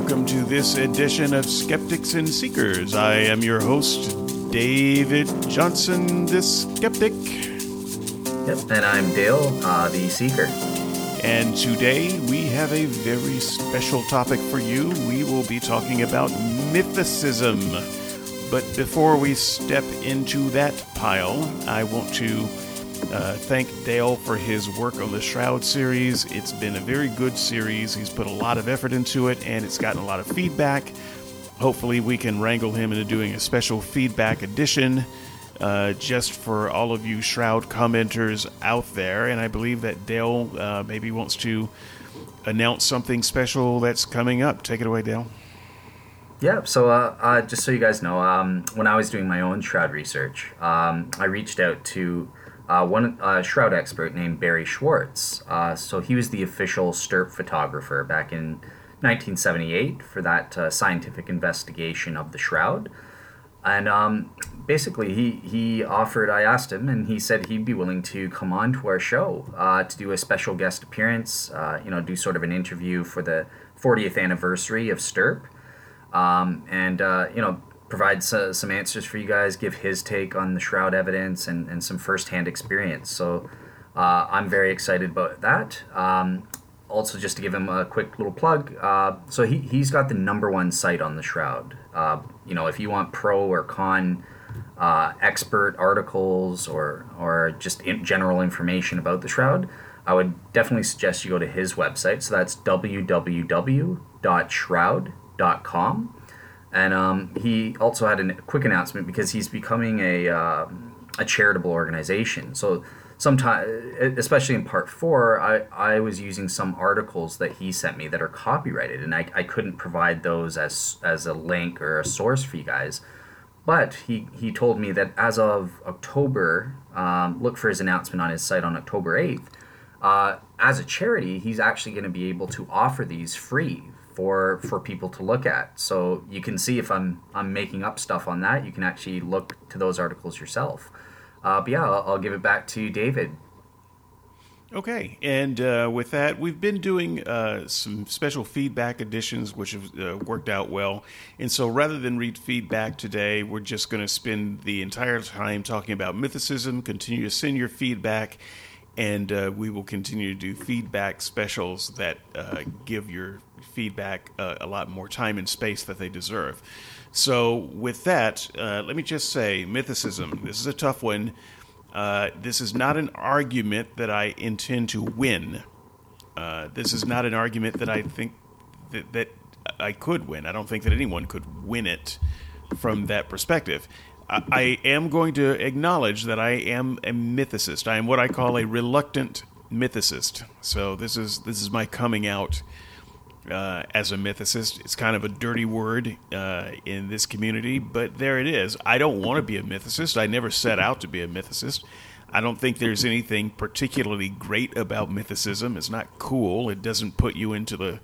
welcome to this edition of Skeptics and Seekers. I am your host, David Johnson, the skeptic. Yep, and I'm Dale, uh, the seeker. And today we have a very special topic for you. We will be talking about mythicism. But before we step into that pile, I want to uh, thank Dale for his work on the Shroud series. It's been a very good series. He's put a lot of effort into it, and it's gotten a lot of feedback. Hopefully, we can wrangle him into doing a special feedback edition uh, just for all of you Shroud commenters out there. And I believe that Dale uh, maybe wants to announce something special that's coming up. Take it away, Dale. Yeah, so uh, uh, just so you guys know, um, when I was doing my own Shroud research, um, I reached out to uh, one uh, shroud expert named Barrie Schwortz. Uh, so he was the official STURP photographer back in 1978 for that uh, scientific investigation of the shroud. And um, basically, he, he offered, I asked him, and he said he'd be willing to come on to our show uh, to do a special guest appearance, uh, you know, do sort of an interview for the 40th anniversary of STURP. Um, and, you know, provide some answers for you guys, give his take on the shroud evidence and, and some firsthand experience. So uh, I'm very excited about that. Um, also, just to give him a quick little plug, uh, so he, he's got the number one site on the shroud. Uh, you know, if you want pro or con uh, expert articles or, or just in general information about the shroud, I would definitely suggest you go to his website. So that's www.shroud.com. And um, he also had a quick announcement because he's becoming a, uh, a charitable organization. So sometimes, especially in part four, I, I was using some articles that he sent me that are copyrighted, and I, I couldn't provide those as, as a link or a source for you guys. But he, he told me that as of October, um, look for his announcement on his site on October 8th. Uh, as a charity, he's actually going to be able to offer these free for for people to look at. So you can see if I'm I'm making up stuff on that. You can actually look to those articles yourself. Uh, but yeah, I'll, I'll, give it back to David. Okay, and uh, with that, we've been doing uh, some special feedback editions, which have uh, worked out well. And so, rather than read feedback today, we're just going to spend the entire time talking about mythicism. Continue to send your feedback, and uh, we will continue to do feedback specials that uh, give your feedback uh, a lot more time and space that they deserve. So, with that, uh, let me just say mythicism. This is a tough one. Uh, this is not an argument that I intend to win. Uh, this is not an argument that I think that, that I could win. I don't think that anyone could win it from that perspective. I am going to acknowledge that I am a mythicist. I am what I call a reluctant mythicist. So this is this is my coming out uh, as a mythicist. It's kind of a dirty word uh, in this community, but there it is. I don't want to be a mythicist. I never set out to be a mythicist. I don't think there's anything particularly great about mythicism. It's not cool. It doesn't put you into the,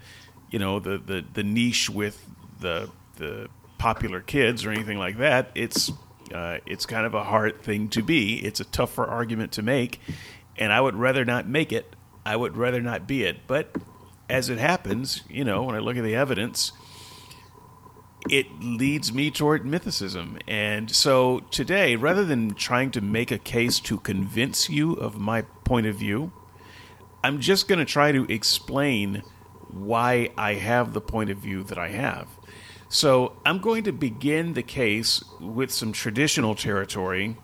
you know, the the, the niche with the the popular kids or anything like that. It's uh, it's kind of a hard thing to be. It's a tougher argument to make, and I would rather not make it. I would rather not be it. But as it happens, you know, when I look at the evidence, it leads me toward mythicism. And so today, rather than trying to make a case to convince you of my point of view, I'm just going to try to explain why I have the point of view that I have. So I'm going to begin the case with some traditional territory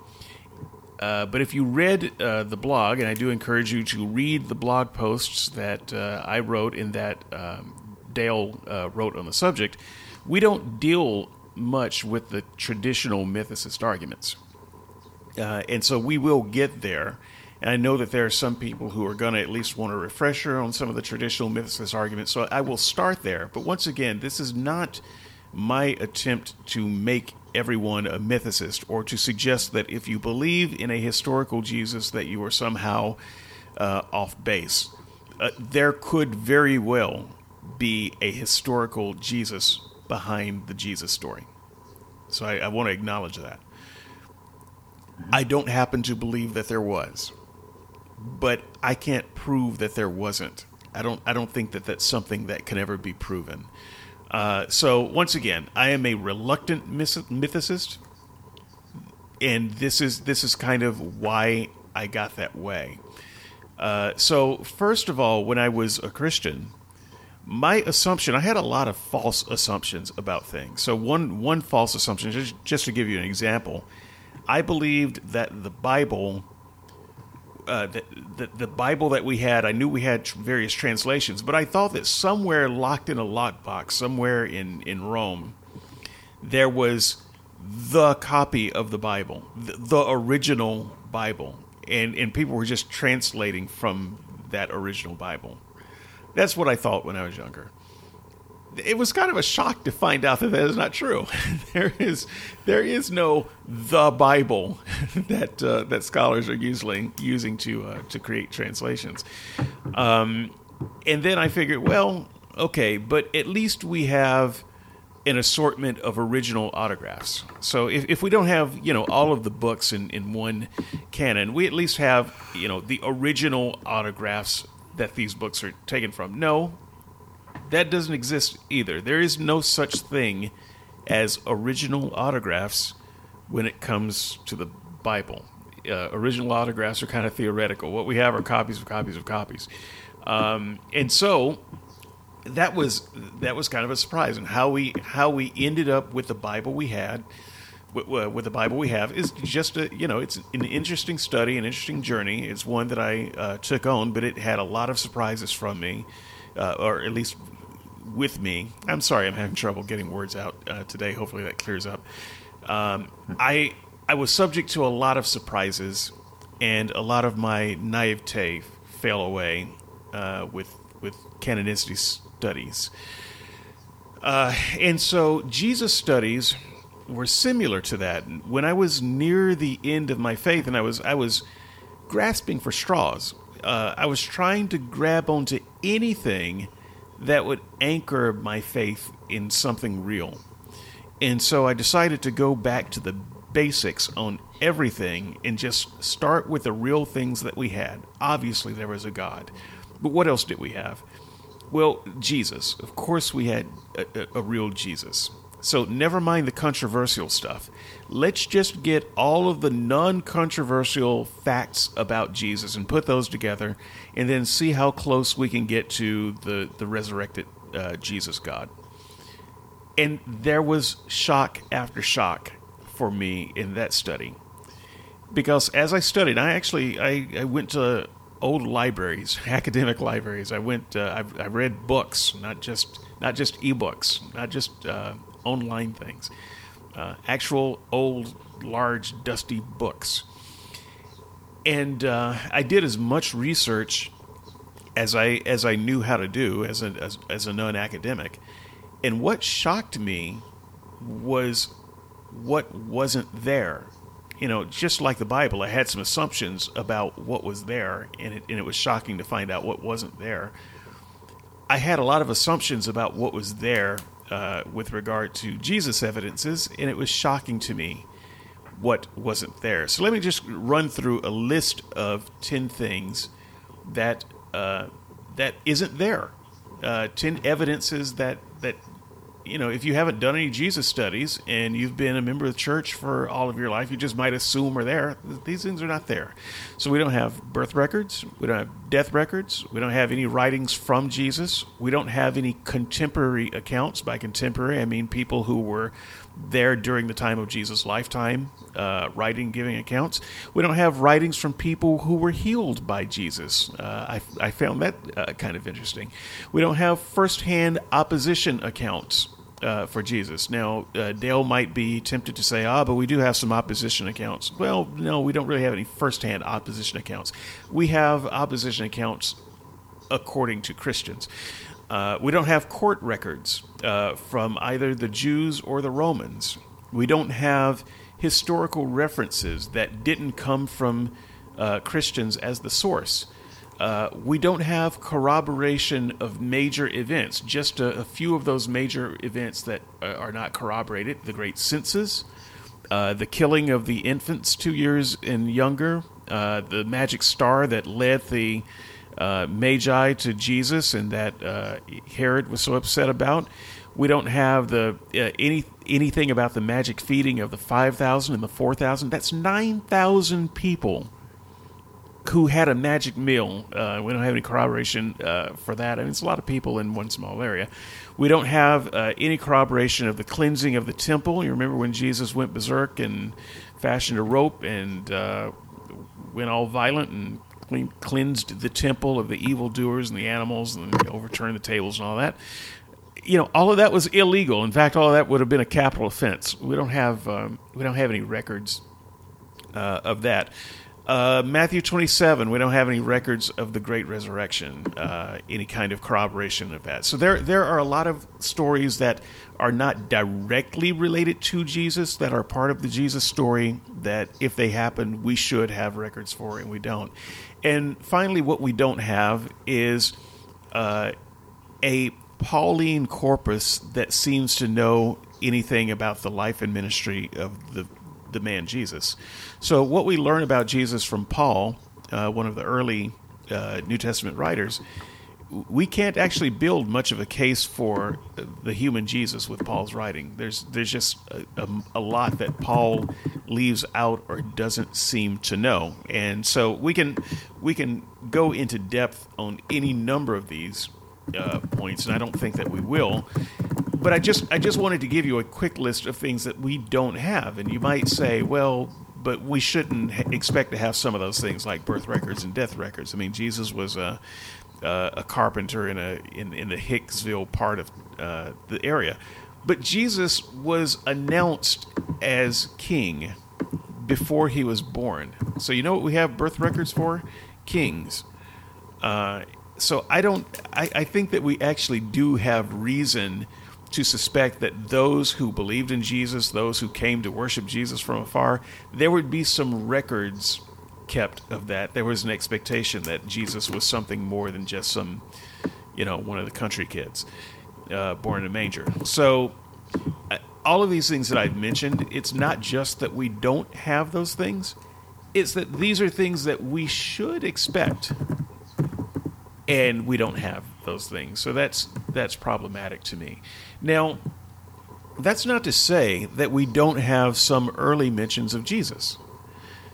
uh, but if you read uh, the blog, and I do encourage you to read the blog posts that uh, I wrote and that um, Dale uh, wrote on the subject, we don't deal much with the traditional mythicist arguments. Uh, and so we will get there. And I know that there are some people who are going to at least want a refresher on some of the traditional mythicist arguments. So I will start there. But once again, this is not my attempt to make everyone a mythicist or to suggest that if you believe in a historical Jesus that you are somehow uh, off base. Uh, there could very well be a historical Jesus behind the Jesus story. So I, I want to acknowledge that. I don't happen to believe that there was, but I can't prove that there wasn't. I don't. I don't think that that's something that can ever be proven. Uh, so once again, I am a reluctant mythicist, and this is this is kind of why I got that way. Uh, so first of all, when I was a Christian, my assumption I had a lot of false assumptions about things. So one one false assumption, just, just to give you an example, I believed that the Bible. Uh, the, the, the Bible that we had, I knew we had various translations, but I thought that somewhere locked in a lockbox, somewhere in, in Rome, there was the copy of the Bible, the, the original Bible, and and people were just translating from that original Bible. That's what I thought when I was younger. It was kind of a shock to find out that that is not true. there is there is no the Bible that uh, that scholars are usually using to uh, to create translations. Um, and then I figured, well, okay, but at least we have an assortment of original autographs. So if, if we don't have, you know, all of the books in, in one canon, we at least have, you know, the original autographs that these books are taken from. No, that doesn't exist either. There is no such thing as original autographs when it comes to the Bible. Uh, original autographs are kind of theoretical. What we have are copies of copies of copies, um, and so that was that was kind of a surprise. And how we how we ended up with the Bible we had with, with, the Bible we have is just a you know it's an interesting study, an interesting journey. It's one that I uh, took on, but it had a lot of surprises from me, uh, or at least with me. I'm sorry, I'm having trouble getting words out uh, today. Hopefully that clears up. Um, I I was subject to a lot of surprises, and a lot of my naivete fell away uh, with with canonicity studies. Uh, and so Jesus studies were similar to that. When I was near the end of my faith, and I was I was grasping for straws. Uh, I was trying to grab onto anything that would anchor my faith in something real. And so I decided to go back to the basics on everything and just start with the real things that we had. Obviously, there was a God. But what else did we have? Well, Jesus. Of course, we had a, a, a real Jesus. So never mind the controversial stuff. Let's just get all of the non controversial facts about Jesus and put those together and then see how close we can get to the, the resurrected uh, Jesus God. And there was shock after shock for me in that study. Because as I studied, I actually I, I went to old libraries, academic libraries. I went, uh, I, I read books, not just not just ebooks, not just uh, online things, uh, actual old, large, dusty books. And uh, I did as much research as I as I knew how to do as a as, as a non-academic. And what shocked me was what wasn't there. You know, just like the Bible, I had some assumptions about what was there, and it, and it was shocking to find out what wasn't there. I had a lot of assumptions about what was there uh, with regard to Jesus evidences, and it was shocking to me what wasn't there. So let me just run through a list of ten things that uh, that isn't there. Uh, ten evidences that that you know, if you haven't done any Jesus studies and you've been a member of the church for all of your life, you just might assume are there. These things are not there. So we don't have birth records, we don't have death records, we don't have any writings from Jesus, we don't have any contemporary accounts. By contemporary, I mean people who were there during the time of Jesus' lifetime, uh, writing, giving accounts. We don't have writings from people who were healed by Jesus. Uh, I, I, found that uh, kind of interesting. We don't have firsthand opposition accounts uh, for Jesus. Now, uh, Dale might be tempted to say, ah, but we do have some opposition accounts. Well, no, we don't really have any firsthand opposition accounts. We have opposition accounts according to Christians. Uh, we don't have court records uh, from either the Jews or the Romans. We don't have historical references that didn't come from uh, Christians as the source. Uh, we don't have corroboration of major events, just a, a, few of those major events that uh, are not corroborated the great census, uh, the killing of the infants two years and younger, uh, the magic star that led the uh, Magi to Jesus and that Herod was so upset about. We don't have the any anything about the magic feeding of the five thousand and the four thousand. That's nine thousand people who had a magic meal. Uh, we don't have any corroboration uh, for that. I mean, it's a lot of people in one small area. We don't have uh, any corroboration of the cleansing of the temple. You remember when Jesus went berserk and fashioned a rope and uh, went all violent and clean, cleansed the temple of the evildoers and the animals and overturned the tables and all that. You know, all of that was illegal. In fact, all of that would have been a capital offense. We don't have um, we don't have any records uh, of that. Uh, Matthew 27, we don't have any records of the Great Resurrection, uh, any kind of corroboration of that. So there, there are a lot of stories that are not directly related to Jesus, that are part of the Jesus story, that if they happen, we should have records for, and we don't. And finally, what we don't have is uh, a Pauline corpus that seems to know anything about the life and ministry of the the man Jesus. So, what we learn about Jesus from Paul, uh, one of the early uh, New Testament writers, we can't actually build much of a case for the human Jesus with Paul's writing. There's there's just a, a, a, lot that Paul leaves out or doesn't seem to know, and so we can we can go into depth on any number of these uh, points, and I don't think that we will but I just I just wanted to give you a quick list of things that we don't have, and you might say, well, but we shouldn't expect to have some of those things like birth records and death records. I mean, Jesus was a a carpenter in a in, in the Hicksville part of uh, the area, but Jesus was announced as king before he was born. So you know what we have birth records for? Kings. Uh, so I don't. I, I think that we actually do have reason to suspect that those who believed in Jesus, those who came to worship Jesus from afar, there would be some records kept of that. There was an expectation that Jesus was something more than just some, you know, one of the country kids uh, born in a manger. So, uh, all of these things that I've mentioned, it's not just that we don't have those things, it's that these are things that we should expect, and we don't have those things. So that's that's problematic to me. Now, that's not to say that we don't have some early mentions of Jesus.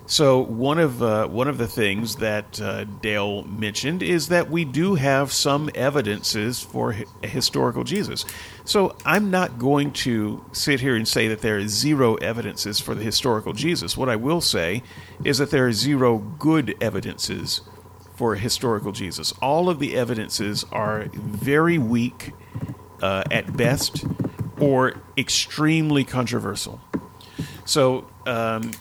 So one of uh, one of the things that uh, Dale mentioned is that we do have some evidences for hi- historical Jesus. So I'm not going to sit here and say that there is zero evidences for the historical Jesus. What I will say is that there are zero good evidences for historical Jesus. All of the evidences are very weak uh, at best or extremely controversial. So, um,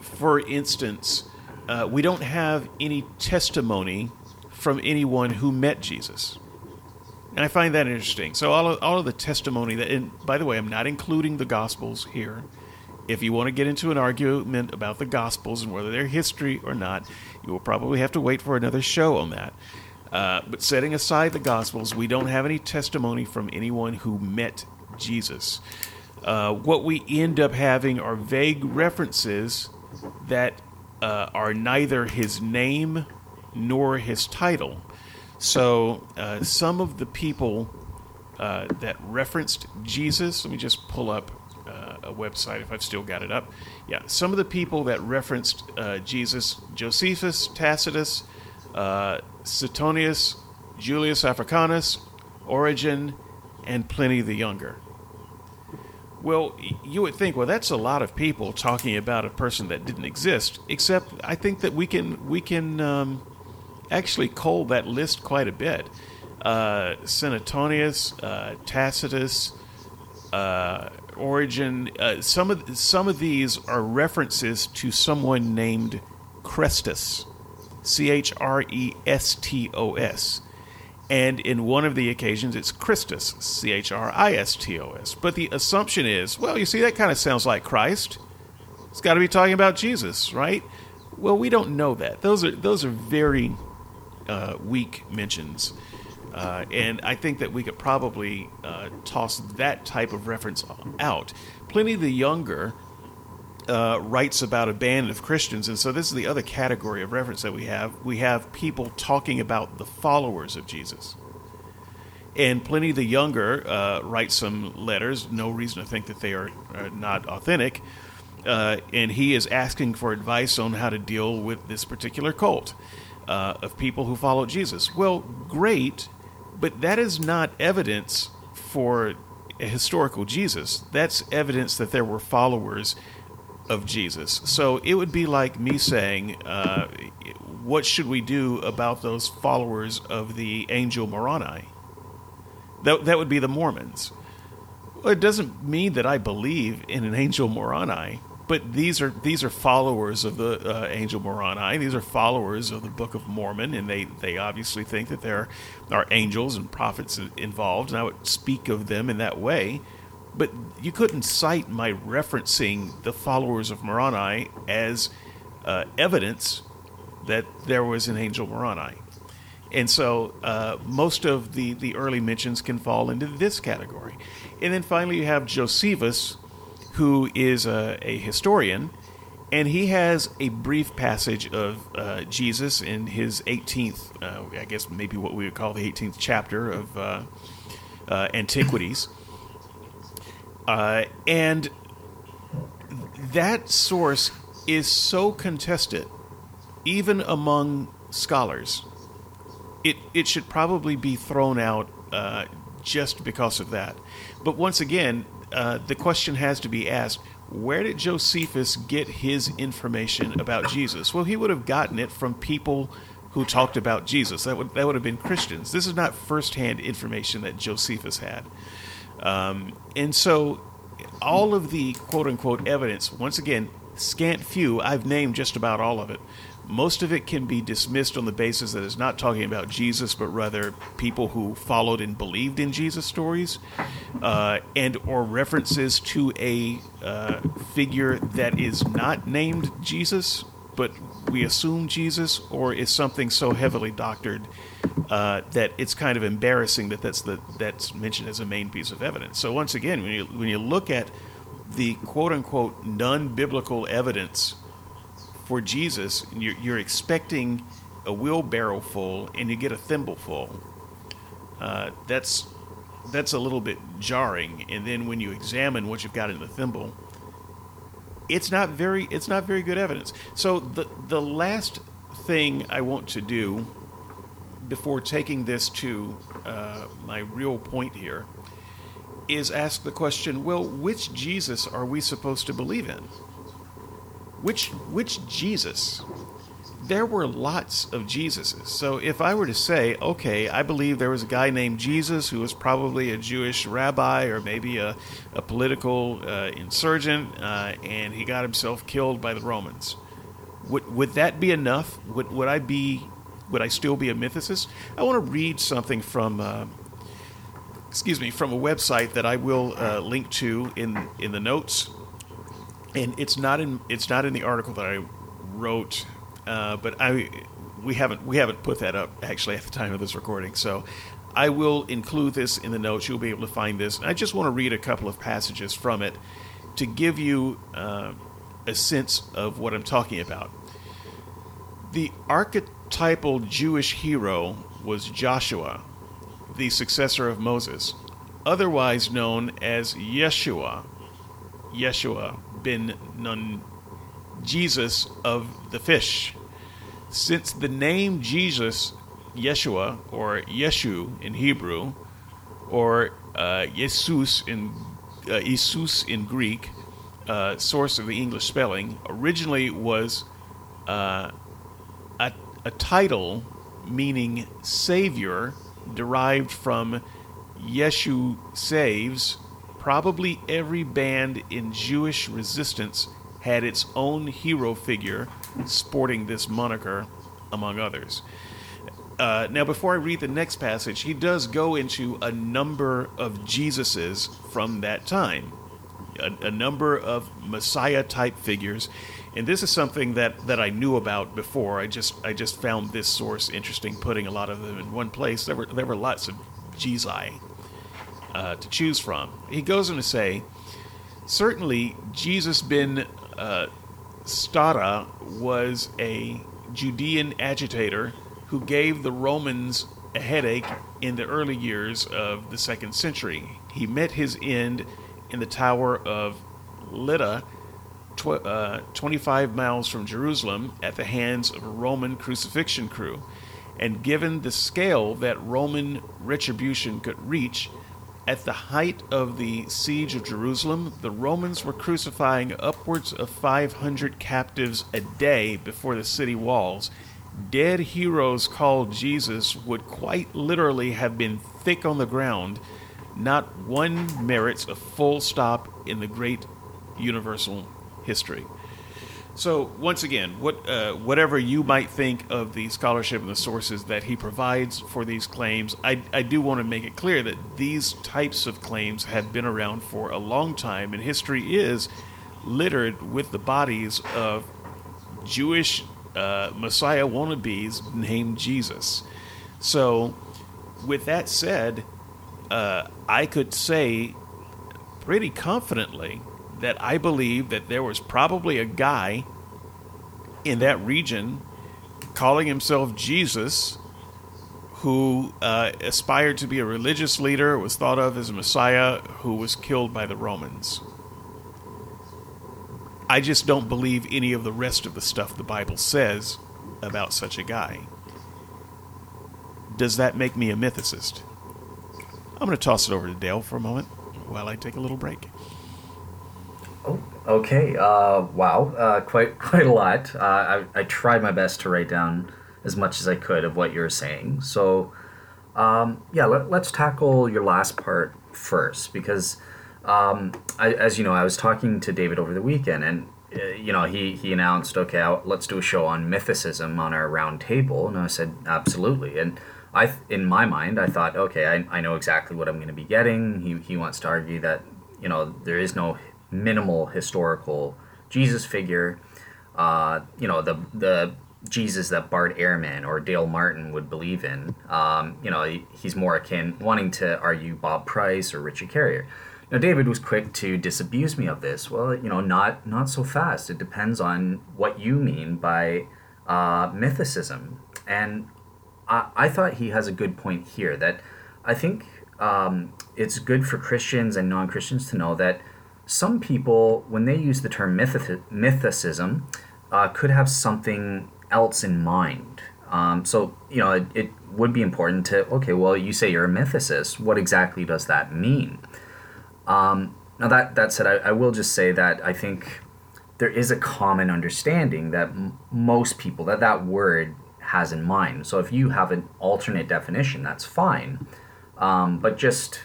for instance, uh, we don't have any testimony from anyone who met Jesus. And I find that interesting. So all of, all of the testimony that, and by the way, I'm not including the Gospels here. If you want to get into an argument about the Gospels and whether they're history or not, you will probably have to wait for another show on that. Uh, but setting aside the Gospels, we don't have any testimony from anyone who met Jesus. Uh, what we end up having are vague references that uh, are neither his name nor his title. So uh, some of the people uh, that referenced Jesus, let me just pull up a website if I've still got it up. Yeah, some of the people that referenced Jesus, Josephus, Tacitus, uh, Suetonius, Julius Africanus, Origen, and Pliny the Younger. Well, you would think, well, that's a lot of people talking about a person that didn't exist. Except, I think that we can we can um, actually cull that list quite a bit. Uh, Suetonius, uh, Tacitus, uh, Origen. Uh, some of some of these are references to someone named Chrestos. C H R E S T O S. And in one of the occasions, it's Christus, C H R I S T O S. But the assumption is, well, you see, that kind of sounds like Christ. It's got to be talking about Jesus, right? Well, we don't know that. Those are those are very uh, weak mentions, uh, and I think that we could probably uh, toss that type of reference out. Pliny the Younger uh, writes about a band of Christians, and so this is the other category of reference that we have. We have people talking about the followers of Jesus. And Pliny the Younger uh, writes some letters, no reason to think that they are, are not authentic. Uh, and he is asking for advice on how to deal with this particular cult uh, of people who follow Jesus. Well, great, but that is not evidence for a historical Jesus. That's evidence that there were followers of Jesus. So it would be like me saying, uh, what should we do about those followers of the angel Moroni? That, that would be the Mormons. It doesn't mean that I believe in an angel Moroni, but these are these are followers of the uh, angel Moroni. These are followers of the Book of Mormon, and they, they obviously think that there are angels and prophets involved, and I would speak of them in that way. But you couldn't cite my referencing the followers of Moroni as uh, evidence that there was an angel Moroni. And so uh, most of the, the early mentions can fall into this category. And then finally, you have Josephus, who is a, a historian, and he has a brief passage of uh, Jesus in his 18th, uh, I guess maybe what we would call the 18th chapter of uh, uh, Antiquities. Uh, and that source is so contested, even among scholars. It, it should probably be thrown out uh, just because of that. But once again, uh, the question has to be asked where did Josephus get his information about Jesus? Well, he would have gotten it from people who talked about Jesus. That would, that would have been Christians. This is not firsthand information that Josephus had. Um, and so all of the quote unquote evidence, once again, scant few, I've named just about all of it. Most of it can be dismissed on the basis that it's not talking about Jesus, but rather people who followed and believed in Jesus stories, uh, and or references to a uh, figure that is not named Jesus, but we assume Jesus, or is something so heavily doctored uh, that it's kind of embarrassing that that's the that's mentioned as a main piece of evidence. So once again, when you when you look at the quote unquote non biblical evidence for Jesus, you're, you're, expecting a wheelbarrow full and you get a thimble full. Uh, that's that's a little bit jarring. And then when you examine what you've got in the thimble, it's not very it's not very good evidence. So the the last thing I want to do before taking this to uh, my real point here is ask the question well, which Jesus are we supposed to believe in? Which, which Jesus? There were lots of Jesuses. So if I were to say, okay, I believe there was a guy named Jesus who was probably a Jewish rabbi or maybe a, a political uh, insurgent, uh, and he got himself killed by the Romans. Would, would that be enough? Would, would I be would I still be a mythicist? I want to read something from, uh, excuse me, from a website that I will uh, link to in in the notes, and it's not in it's not in the article that I wrote, uh, but I we haven't we haven't put that up actually at the time of this recording, so. I will include this in the notes. You'll be able to find this. I just want to read a couple of passages from it to give you uh, a sense of what I'm talking about. The architect archetypal Jewish hero was Joshua, the successor of Moses, otherwise known as Yeshua, Yeshua bin Nun, Jesus of the fish. Since the name Jesus, Yeshua, or Yeshu in Hebrew, or uh, Jesus in uh, Jesus in Greek, uh, source of the English spelling, originally was uh, a title meaning Savior derived from Yeshu Saves. Probably every band in Jewish resistance had its own hero figure sporting this moniker, among others. Uh, now, before I read the next passage, he does go into a number of Jesuses from that time, a, a number of Messiah type figures and this is something that, that I knew about before. I just I just found this source interesting, putting a lot of them in one place. There were there were lots of Jizai uh, to choose from. He goes on to say, certainly Jesus ben uh, Stada was a Judean agitator who gave the Romans a headache in the early years of the second century. He met his end in the Tower of Lydda, tw- uh, 25 miles from Jerusalem, at the hands of a Roman crucifixion crew. And given the scale that Roman retribution could reach, at the height of the siege of Jerusalem, the Romans were crucifying upwards of 500 captives a day before the city walls. Dead heroes called Jesus would quite literally have been thick on the ground. Not one merits a full stop in the great universal history. So once again, what uh, whatever you might think of the scholarship and the sources that he provides for these claims, I, I do want to make it clear that these types of claims have been around for a long time, and history is littered with the bodies of Jewish uh, Messiah wannabes named Jesus. So, with that said, uh, I could say pretty confidently that I believe that there was probably a guy in that region calling himself Jesus who uh, aspired to be a religious leader, was thought of as a Messiah, who was killed by the Romans. I just don't believe any of the rest of the stuff the Bible says about such a guy. Does that make me a mythicist? I'm going to toss it over to Dale for a moment while I take a little break. Oh, okay. Uh, wow, uh, quite quite a lot. Uh, I I tried my best to write down as much as I could of what you're saying. So, um, yeah, let, let's tackle your last part first because, um, I, as you know, I was talking to David over the weekend, and uh, you know he he announced, okay, I'll, let's do a show on mythicism on our round table, and I said absolutely, and. I, in my mind, I thought, okay, I, I know exactly what I'm going to be getting. He, he wants to argue that, you know, there is no minimal historical Jesus figure. Uh, you know, the the Jesus that Bart Ehrman or Dale Martin would believe in. Um, you know, he's more akin wanting to argue Bob Price or Richard Carrier. Now, David was quick to disabuse me of this. Well, you know, not not so fast. It depends on what you mean by uh, mythicism, and I, I thought he has a good point here. That I think um, it's good for Christians and non Christians to know that some people, when they use the term mythi- mythicism, uh, could have something else in mind. Um, so, you know, it, it, would be important to, okay, well, you say you're a mythicist. What exactly does that mean? Um, now, that, that said, I, I, will just say that I think there is a common understanding that m- most people, that that word has in mind. So if you have an alternate definition, that's fine. Um, but just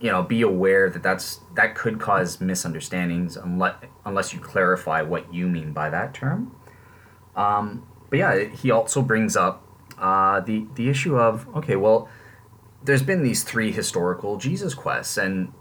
you know be aware that that's that could cause misunderstandings unless unless you clarify what you mean by that term. Um, but yeah, he also brings up uh, the the issue of okay, well, there's been these three historical Jesus quests, and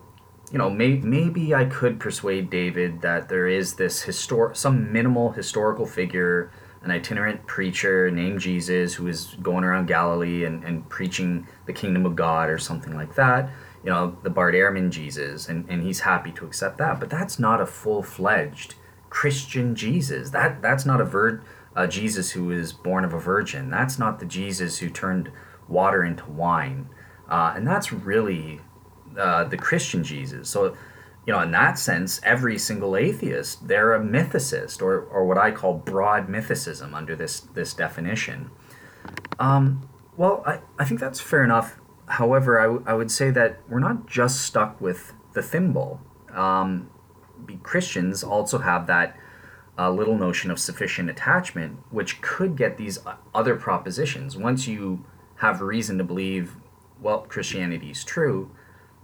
you know may, maybe I could persuade David that there is this histor- some minimal historical figure an itinerant preacher named Jesus who is going around Galilee and, and preaching the kingdom of God or something like that. You know, the Bart Ehrman Jesus, and, and he's happy to accept that. But that's not a full fledged Christian Jesus. That that's not a vir- a Jesus who is born of a virgin. That's not the Jesus who turned water into wine. Uh, and that's really uh, the Christian Jesus. So you know, in that sense, every single atheist, they're a mythicist, or, or what I call broad mythicism under this, this definition. Um, well, I, I think that's fair enough. However, I, w- I would say that we're not just stuck with the thimble. Um, Christians also have that uh, little notion of sufficient attachment, which could get these other propositions. Once you have reason to believe, well, Christianity is true,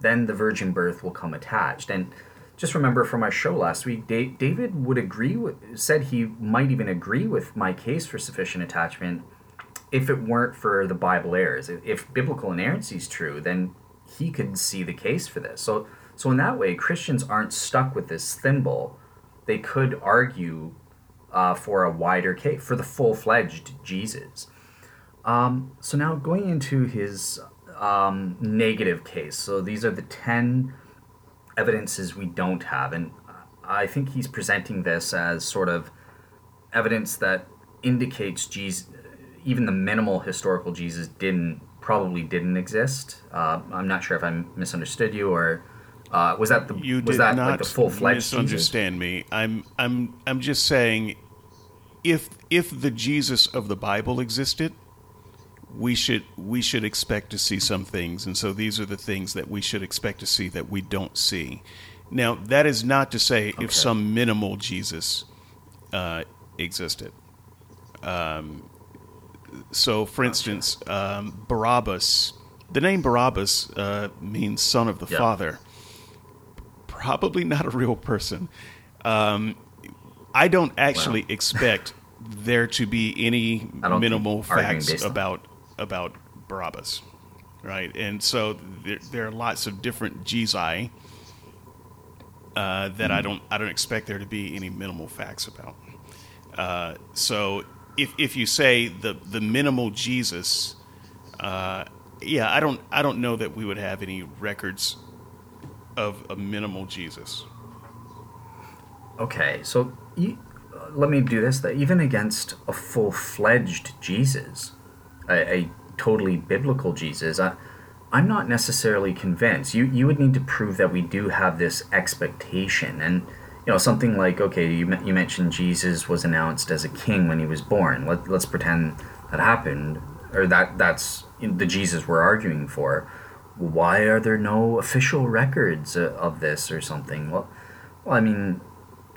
then the virgin birth will come attached. And just remember from our show last week, David would agree with, said he might even agree with my case for sufficient attachment if it weren't for the Bible errors. If biblical inerrancy is true, then he could see the case for this. So, so in that way, Christians aren't stuck with this thimble. They could argue uh, for a wider case, for the full fledged Jesus. Um, so now going into his um, negative case. So these are the 10 evidences we don't have. And I think he's presenting this as sort of evidence that indicates Jesus, even the minimal historical Jesus didn't probably didn't exist. Uh, I'm not sure if I misunderstood you or uh, was that the You was that not like the full fledged misunderstand me. I'm I'm I'm just saying, if if the Jesus of the Bible existed, we should we should expect to see some things, and so these are the things that we should expect to see that we don't see. Now, that is not to say Okay. if some minimal Jesus uh, existed. Um, so, for instance, um, Barabbas, the name Barabbas uh, means son of the Yeah. father. Probably not a real person. Um, I don't actually Wow. expect there to be any minimal facts about about Barabbas, right? And so there, there are lots of different Jesus uh, that I don't I don't expect there to be any minimal facts about. Uh, so if if you say the the minimal Jesus, uh, yeah, I don't I don't know that we would have any records of a minimal Jesus. Okay, so you, uh, let me do this. That even against a full fledged Jesus, a, a totally biblical Jesus, I, I'm not necessarily convinced. You you would need to prove that we do have this expectation, and you know something like okay, you you mentioned Jesus was announced as a king when he was born. Let let's pretend that happened, or that that's the Jesus we're arguing for. Why are there no official records uh, of this or something? Well, well, I mean,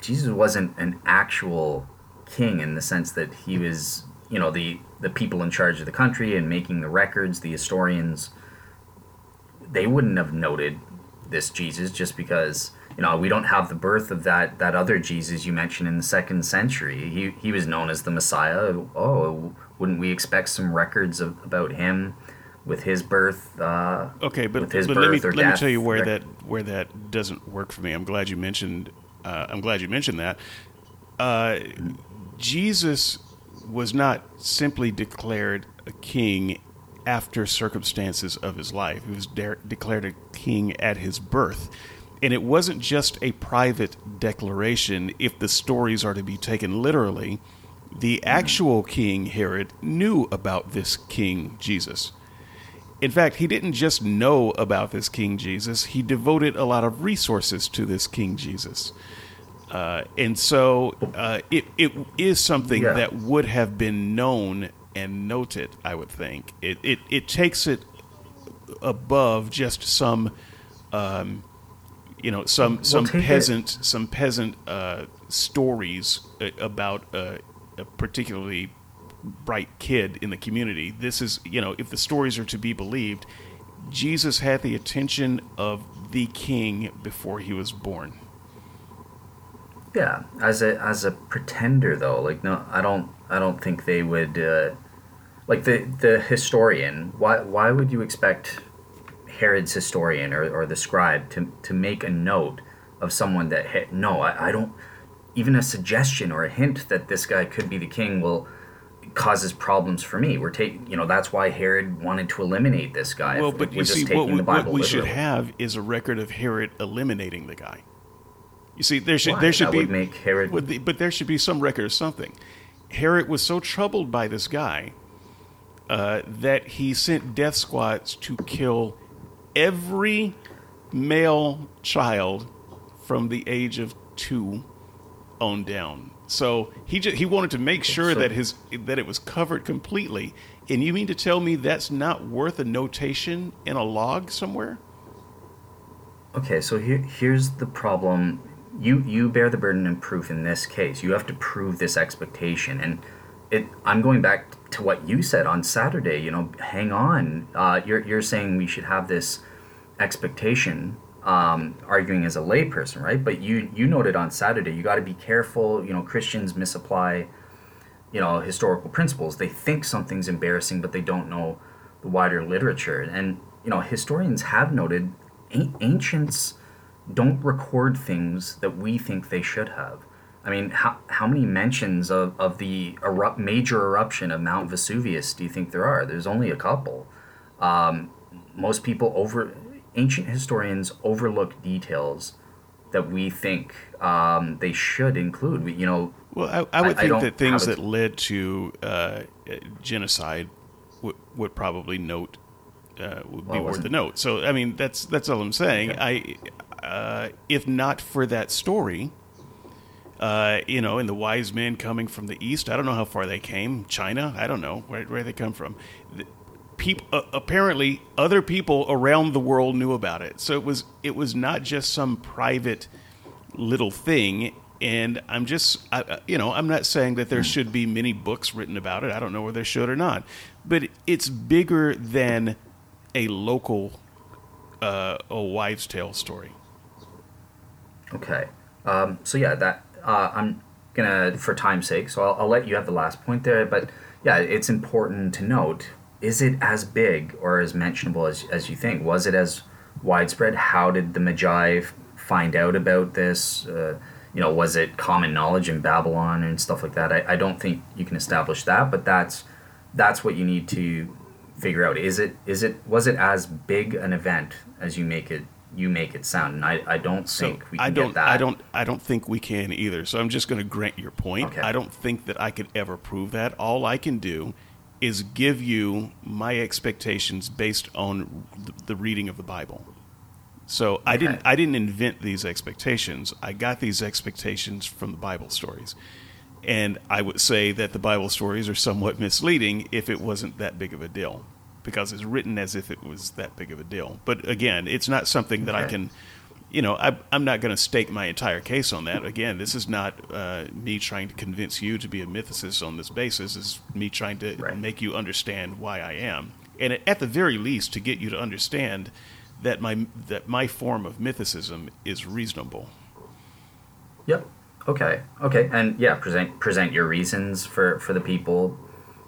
Jesus wasn't an actual king in the sense that he was, you know, the the people in charge of the country and making the records, the historians. They wouldn't have noted this Jesus just because you know we don't have the birth of that that other Jesus you mentioned in the second century. He he was known as the Messiah. Oh, wouldn't we expect some records of, about him with his birth? Uh, Okay, but, but let me let me tell you where rec- that where that doesn't work for me. I'm glad you mentioned. Uh, I'm glad you mentioned that. Uh, Jesus was not simply declared a king after circumstances of his life. He was de- declared a king at his birth. And it wasn't just a private declaration, if the stories are to be taken literally. The actual King Herod knew about this King Jesus. In fact, he didn't just know about this King Jesus, he devoted a lot of resources to this King Jesus. Uh, and so uh, it, it is something Yeah. that would have been known and noted, I would think. It, it, it takes it above just some, um, you know, some, some take it- peasant, some peasant uh, stories uh, about uh, a particularly bright kid in the community. This is, you know, if the stories are to be believed, Jesus had the attention of the king before he was born. Yeah, as a as a pretender though, like no, I don't I don't think they would uh, like the the historian. Why why would you expect Herod's historian or, or the scribe to to make a note of someone that hit? No, I, I don't. Even a suggestion or a hint that this guy could be the king will causes problems for me. We're taking you know that's why Herod wanted to eliminate this guy. Well, but you see, what we, what we should have is a record of Herod eliminating the guy. You see, there should Why? there should That be, would make Herod- but there should be some record of something. Herod was so troubled by this guy uh, that he sent death squads to kill every male child from the age of two on down. So he just, he wanted to make sure So- that his that it was covered completely. And you mean to tell me that's not worth a notation in a log somewhere? Okay, so here here's the problem. You you bear the burden of proof in this case. You have to prove this expectation, and it. I'm going back to what you said on Saturday. You know, hang on. Uh, you're you're saying we should have this expectation. Um, arguing as a layperson, right? But you you noted on Saturday you got to be careful. You know, Christians misapply you know historical principles they think something's embarrassing but they don't know the wider literature and you know historians have noted an- ancients don't record things that we think they should have i mean how, how many mentions of, of the erupt, major eruption of mount vesuvius do you think there are there's only a couple um, most people over ancient historians overlook details that we think um, they should include We- you know Well, I, I would I- I think don't that things that led to uh, genocide would, would probably note uh, would Well, be worth a note. So I mean, that's that's all I'm saying. Okay. I, uh, if not for that story, uh, you know, and the wise men coming from the east, I don't know how far they came. China, I don't know where where they come from. People uh, apparently other people around the world knew about it. So it was it was not just some private little thing. And I'm just, I, I- you know, I'm not saying that there should be many books written about it. I don't know whether there should or not, but it's bigger than a local, uh, a wives' tale story. Okay. Um, so yeah, that uh, I'm gonna for time's sake. So I'll, I'll let you have the last point there. But yeah, it's important to note: is it as big or as mentionable as as you think? Was it as widespread? How did the Magi find out about this? Uh, you know, was it common knowledge in Babylon and stuff like that? I, I don't think you can establish that, but that's that's what you need to figure out. Is it is it was it as big an event as you make it you make it sound? And I, I don't So think we can I don't, get that. I don't, I don't think we can either. So I'm just going to grant your point. Okay. I don't think that I could ever prove that. All I can do is give you my expectations based on the, reading of the Bible. So I didn't, I didn't invent these expectations. I got these expectations from the Bible stories. And I would say that the Bible stories are somewhat misleading if it wasn't that big of a deal, because it's written as if it was that big of a deal. But again, it's not something that I can, you know, I, I'm not going to stake my entire case on that. Again, this is not uh, me trying to convince you to be a mythicist on this basis. It's me trying to Right. make you understand why I am, and at the very least, to get you to understand that my that my form of mythicism is reasonable. Yep. Okay. Okay. And yeah, present present your reasons for for the people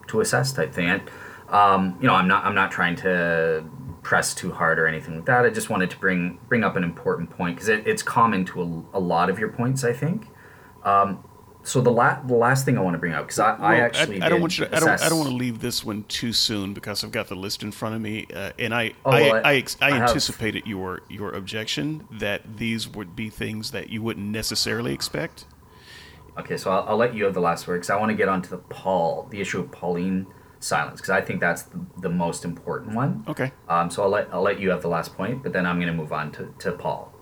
to assess type thing. And um, you know, I'm not I'm not trying to press too hard or anything like that. I just wanted to bring bring up an important point because it, it's common to a, a lot of your points. I think. Um, so the la- the last thing I want to bring up because I, I Well, actually I, don't want you. To, I don't. I don't want to leave this one too soon because I've got the list in front of me, uh, and I. Oh, I, well, I, I- ex- I I have- anticipated your your objection that these would be things that you wouldn't necessarily expect. Okay, so I'll, I'll let you have the last word because I want to get onto the Paul, the issue of Pauline silence because I think that's the, the most important one. Okay. Um, so I'll let I'll let you have the last point, but then I'm going to move on to, to Paul.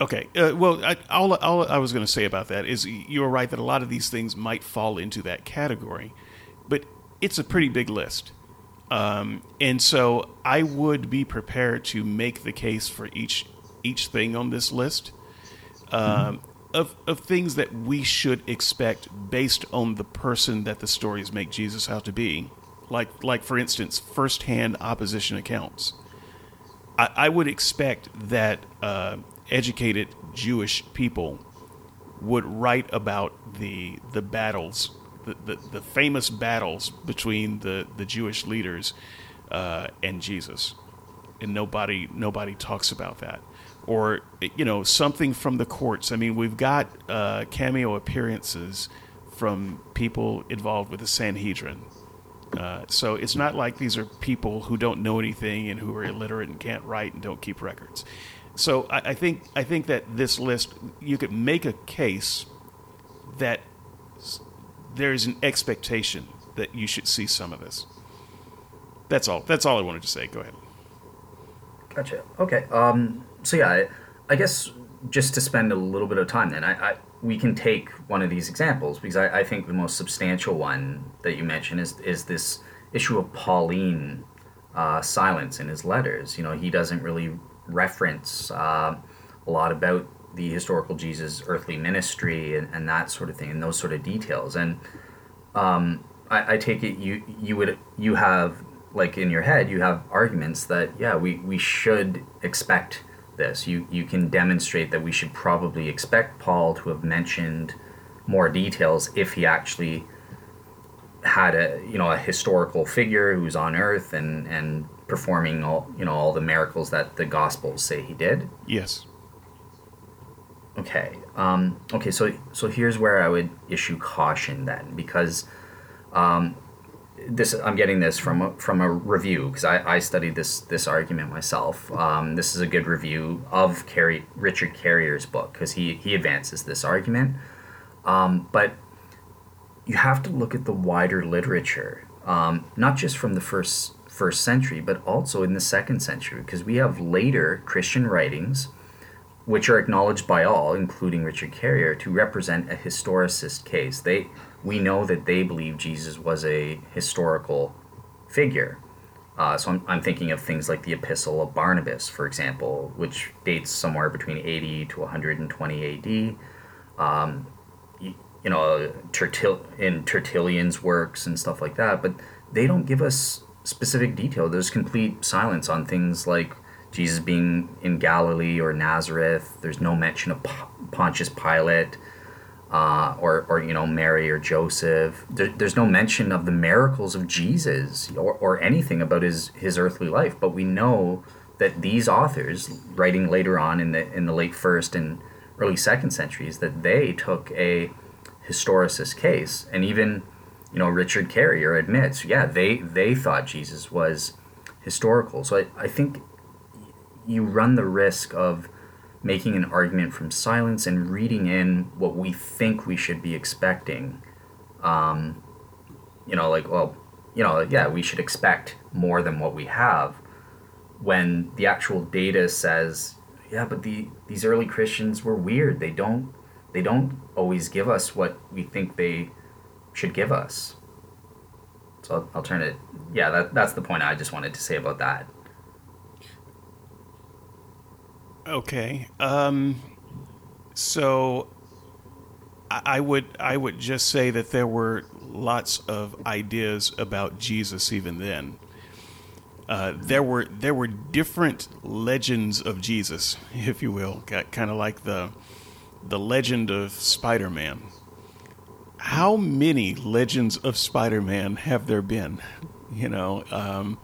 Okay. Uh, well, I, all, all I was going to say about that is you're right that a lot of these things might fall into that category, but it's a pretty big list. Um, and so I would be prepared to make the case for each each thing on this list um, of, of things that we should expect based on the person that the stories make Jesus out to be. Like, like for instance, firsthand opposition accounts. I, I would expect that uh, educated Jewish people would write about the the battles, the, the, the famous battles between the, the Jewish leaders uh, and Jesus, and nobody nobody talks about that, or you know something from the courts. I mean, we've got uh, cameo appearances from people involved with the Sanhedrin. Uh, so it's not like these are people who don't know anything and who are illiterate and can't write and don't keep records. So I, I think I think that this list you could make a case that there's an expectation that you should see some of this. That's all. That's all I wanted to say. Go ahead. Gotcha. Okay. Um, so yeah, I, I guess just to spend a little bit of time, then I, I we can take one of these examples because I, I think the most substantial one that you mentioned is is this issue of Pauline uh, silence in his letters. You know, he doesn't really reference uh, a lot about the historical Jesus' earthly ministry and, and that sort of thing, and those sort of details. And um, I, I take it you you would you have like in your head you have arguments that yeah we, we should expect this. You you can demonstrate that we should probably expect Paul to have mentioned more details if he actually had a you know a historical figure who's on earth and and performing all you know all the miracles that the gospels say he did Yes. Okay. Um, okay. So so here's where I would issue caution then, because um, this I'm getting this from a, from a review because I, I studied this this argument myself. Um, this is a good review of Carey, Richard Carrier's book because he he advances this argument. Um, but you have to look at the wider literature, um, not just from the first first century, but also in the second century, because we have later Christian writings, which are acknowledged by all, including Richard Carrier, to represent a historicist case. They, we know that they believe Jesus was a historical figure. Uh, so I'm, I'm thinking of things like the Epistle of Barnabas, for example, which dates somewhere between 80 to 120 AD. Um, you, you know, Tertill- in Tertullian's works and stuff like that, but they don't give us specific detail. There's complete silence on things like Jesus being in Galilee or Nazareth. There's no mention of Pontius Pilate uh, or, or, you know, Mary or Joseph. There, there's no mention of the miracles of Jesus or, or anything about his, his earthly life. But we know that these authors, writing later on in the, in the late first and early second centuries, that they took a historicist case and even you know, Richard Carrier admits, yeah, they they thought Jesus was historical. So I, I think you run the risk of making an argument from silence and reading in what we think we should be expecting. Um, you know, like, well, you know, yeah, we should expect more than what we have when the actual data says, yeah, but the these early Christians were weird. They don't they don't always give us what we think they should give us. So I'll, I'll turn it. Yeah, that, that's the point I just wanted to say about that. Okay. Um, so I, would I would just say that there were lots of ideas about Jesus even then. Uh, there were there were different legends of Jesus, if you will, kind of like the the legend of Spider-Man how many legends of Spider-Man have there been? You know, um,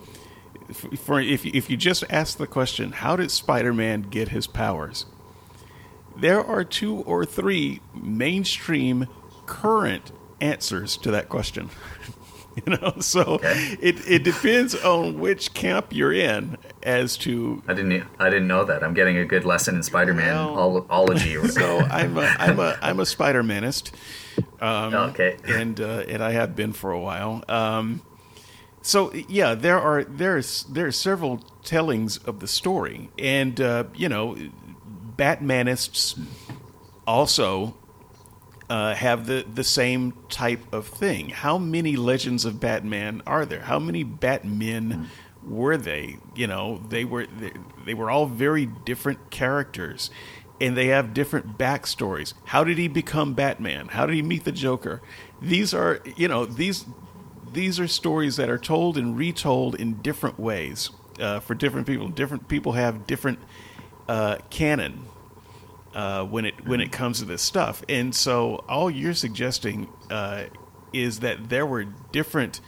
for if if you just ask the question, how did Spider-Man get his powers? There are two or three mainstream current answers to that question. you know, so okay. it, it depends on which camp you're in as to. I didn't I didn't know that. I'm getting a good lesson in Spider-Man well, ology. so I'm a I'm a I'm a Spider-Manist. Um, okay. And uh, and I have been for a while. Um, so yeah, there are there's there are several tellings of the story, and uh, you know, Batmanists also uh, have the the same type of thing. How many legends of Batman are there? How many Batmen were they? You know, they were they, they were all very different characters and they have different backstories. How did he become Batman? How did he meet the Joker? These are, you know, these these are stories that are told and retold in different ways uh, for different people. Different people have different uh, canon uh, when it when it comes to this stuff, and so all you're suggesting uh, is that there were different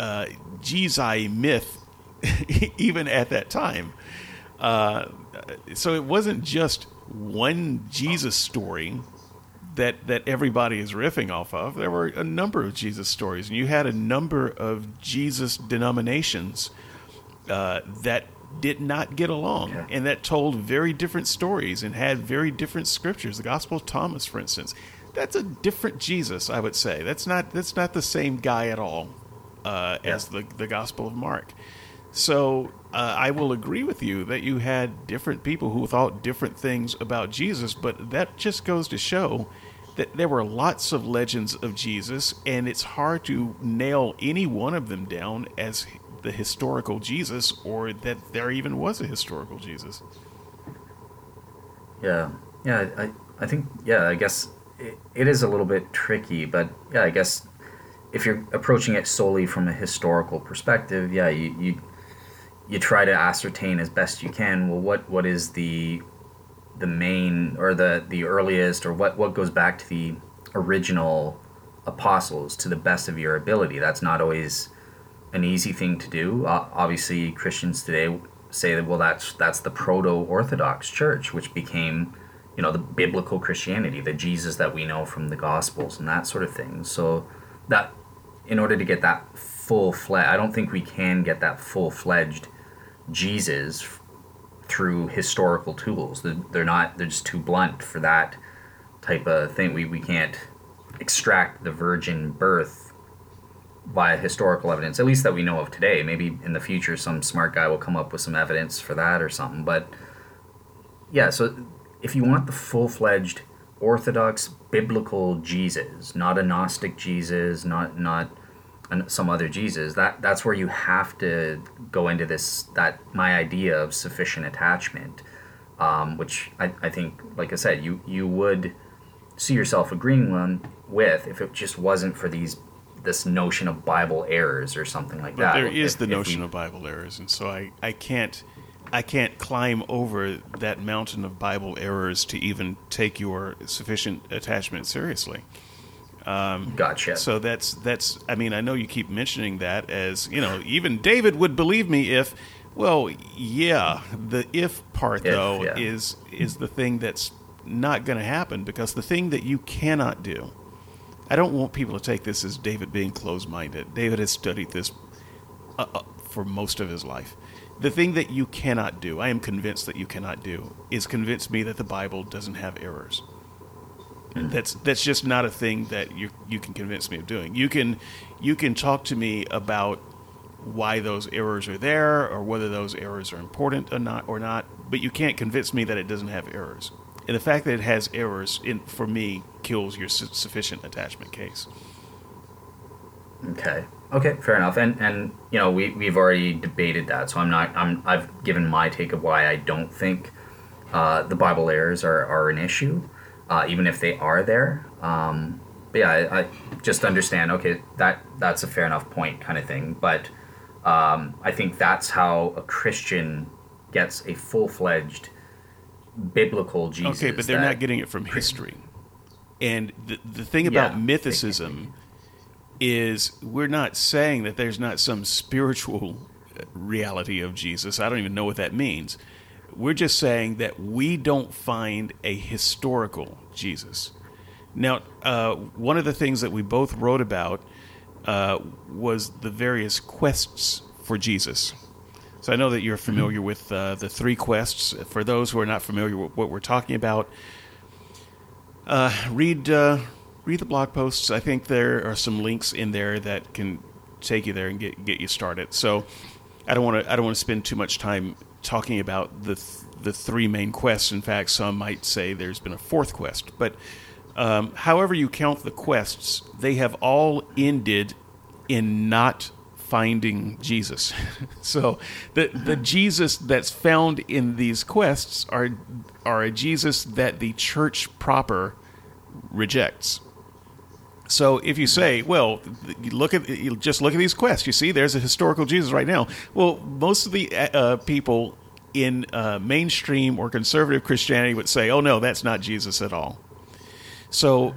uh, Jesus myth even at that time. Uh, so it wasn't just one Jesus story that that everybody is riffing off of. There were a number of Jesus stories, and you had a number of Jesus denominations uh, that did not get along yeah. and that told very different stories and had very different scriptures. The Gospel of Thomas, for instance, that's a different Jesus, I would say. That's not that's not the same guy at all uh, yeah. as the the Gospel of Mark. So uh, I will agree with you that you had different people who thought different things about Jesus, but that just goes to show that there were lots of legends of Jesus, and it's hard to nail any one of them down as the historical Jesus or that there even was a historical Jesus. Yeah, yeah, I, I think, yeah, I guess it, it is a little bit tricky, but yeah, I guess if you're approaching it solely from a historical perspective, yeah, you, you you try to ascertain as best you can well what what is the the main or the the earliest or what what goes back to the original apostles to the best of your ability. That's not always an easy thing to do. Uh, obviously christians today say that well that's that's the proto-orthodox church which became you know the biblical christianity the jesus that we know from the gospels and that sort of thing. So that in order to get that full fledged i don't think we can get that full fledged Jesus through historical tools. They're not. They're just too blunt for that type of thing. We we can't extract the virgin birth via historical evidence, at least that we know of today. Maybe in the future, some smart guy will come up with some evidence for that or something. But yeah, so if you want the full fledged Orthodox biblical Jesus, not a Gnostic Jesus, not not some other Jesus, that that's where you have to go into this that my idea of sufficient attachment, um, which I, I think, like I said, you you would see yourself agreeing one with if it just wasn't for these this notion of Bible errors or something like but that. There is if, the notion we, of Bible errors, and so I, I can't I can't climb over that mountain of Bible errors to even take your sufficient attachment seriously. Um, gotcha. So that's that's. I mean, I know you keep mentioning that as you know. Even David would believe me if. Well, yeah. The if part if, though yeah. is is the thing that's not going to happen because the thing that you cannot do. I don't want people to take this as David being closed-minded. David has studied this uh, uh, for most of his life. The thing that you cannot do, I am convinced that you cannot do, is convince me that the Bible doesn't have errors. That's that's just not a thing that you you can convince me of doing. You can you can talk to me about why those errors are there or whether those errors are important or not or not, but you can't convince me that it doesn't have errors. And the fact that it has errors, in, for me, kills your su- sufficient attachment case. Okay. Okay, fair enough. And and you know we we've already debated that, so I'm not I'm I've given my take of why I don't think uh, the Bible errors are, are an issue uh, even if they are there. Um, but yeah, I, I, just understand. Okay, that that's a fair enough point, kind of thing. But um, I think that's how a Christian gets a full fledged biblical Jesus. Okay, but they're not getting it from history. And the the thing about yeah, mythicism is we're not saying that there's not some spiritual reality of Jesus. I don't even know what that means. We're just saying that we don't find a historical Jesus. Now, uh, one of the things that we both wrote about uh, was the various quests for Jesus. So I know that you're familiar mm-hmm. with uh, the three quests. For those who are not familiar with what we're talking about, uh, read uh, read the blog posts. I think there are some links in there that can take you there and get get you started. So I don't want to I don't want to spend too much time talking about the th- the three main quests. In fact, some might say there's been a fourth quest. But um, however you count the quests, they have all ended in not finding Jesus. so the the Jesus that's found in these quests are are a Jesus that the church proper rejects. So if you say, well, look at just look at these quests. You see, there's a historical Jesus right now. Well, most of the uh, people in uh, mainstream or conservative Christianity would say, oh no, that's not Jesus at all. So,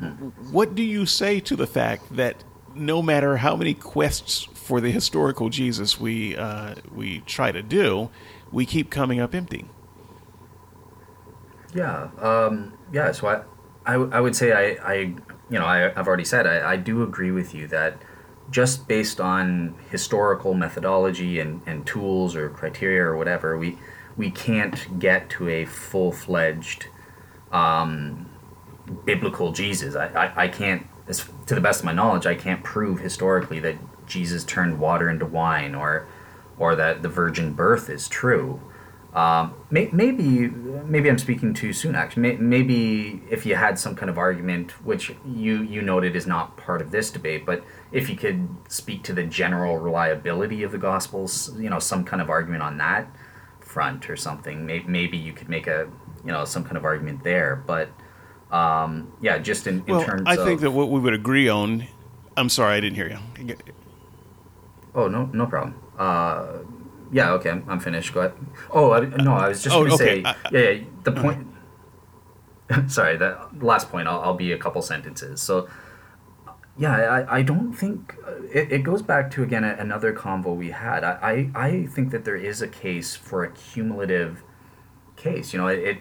what do you say to the fact that no matter how many quests for the historical Jesus we uh, we try to do, we keep coming up empty? Yeah, um, yeah. So I, I, I would say I, I you know, I, I've already said I, I do agree with you that just based on historical methodology and, and tools or criteria or whatever, we we can't get to a full fledged um, biblical Jesus. I, I, I can't, to the best of my knowledge, I can't prove historically that Jesus turned water into wine or or that the virgin birth is true. Um, may, maybe maybe I'm speaking too soon. Actually, may, maybe if you had some kind of argument, which you you noted is not part of this debate, but if you could speak to the general reliability of the Gospels, you know, some kind of argument on that front or something, maybe, maybe you could make a you know some kind of argument there. But um, yeah, just in, in well, terms. I of, think that what we would agree on. I'm sorry, I didn't hear you. Oh no, no problem. Uh, yeah, okay, I'm, I'm finished. Go ahead. Oh, I, no, I was just oh, going to okay. say, yeah, yeah, the point. sorry, the last point. I'll, I'll be a couple sentences. So, yeah, I, I don't think it, it goes back to again another convo we had. I, I, I think that there is a case for a cumulative case. You know, it, it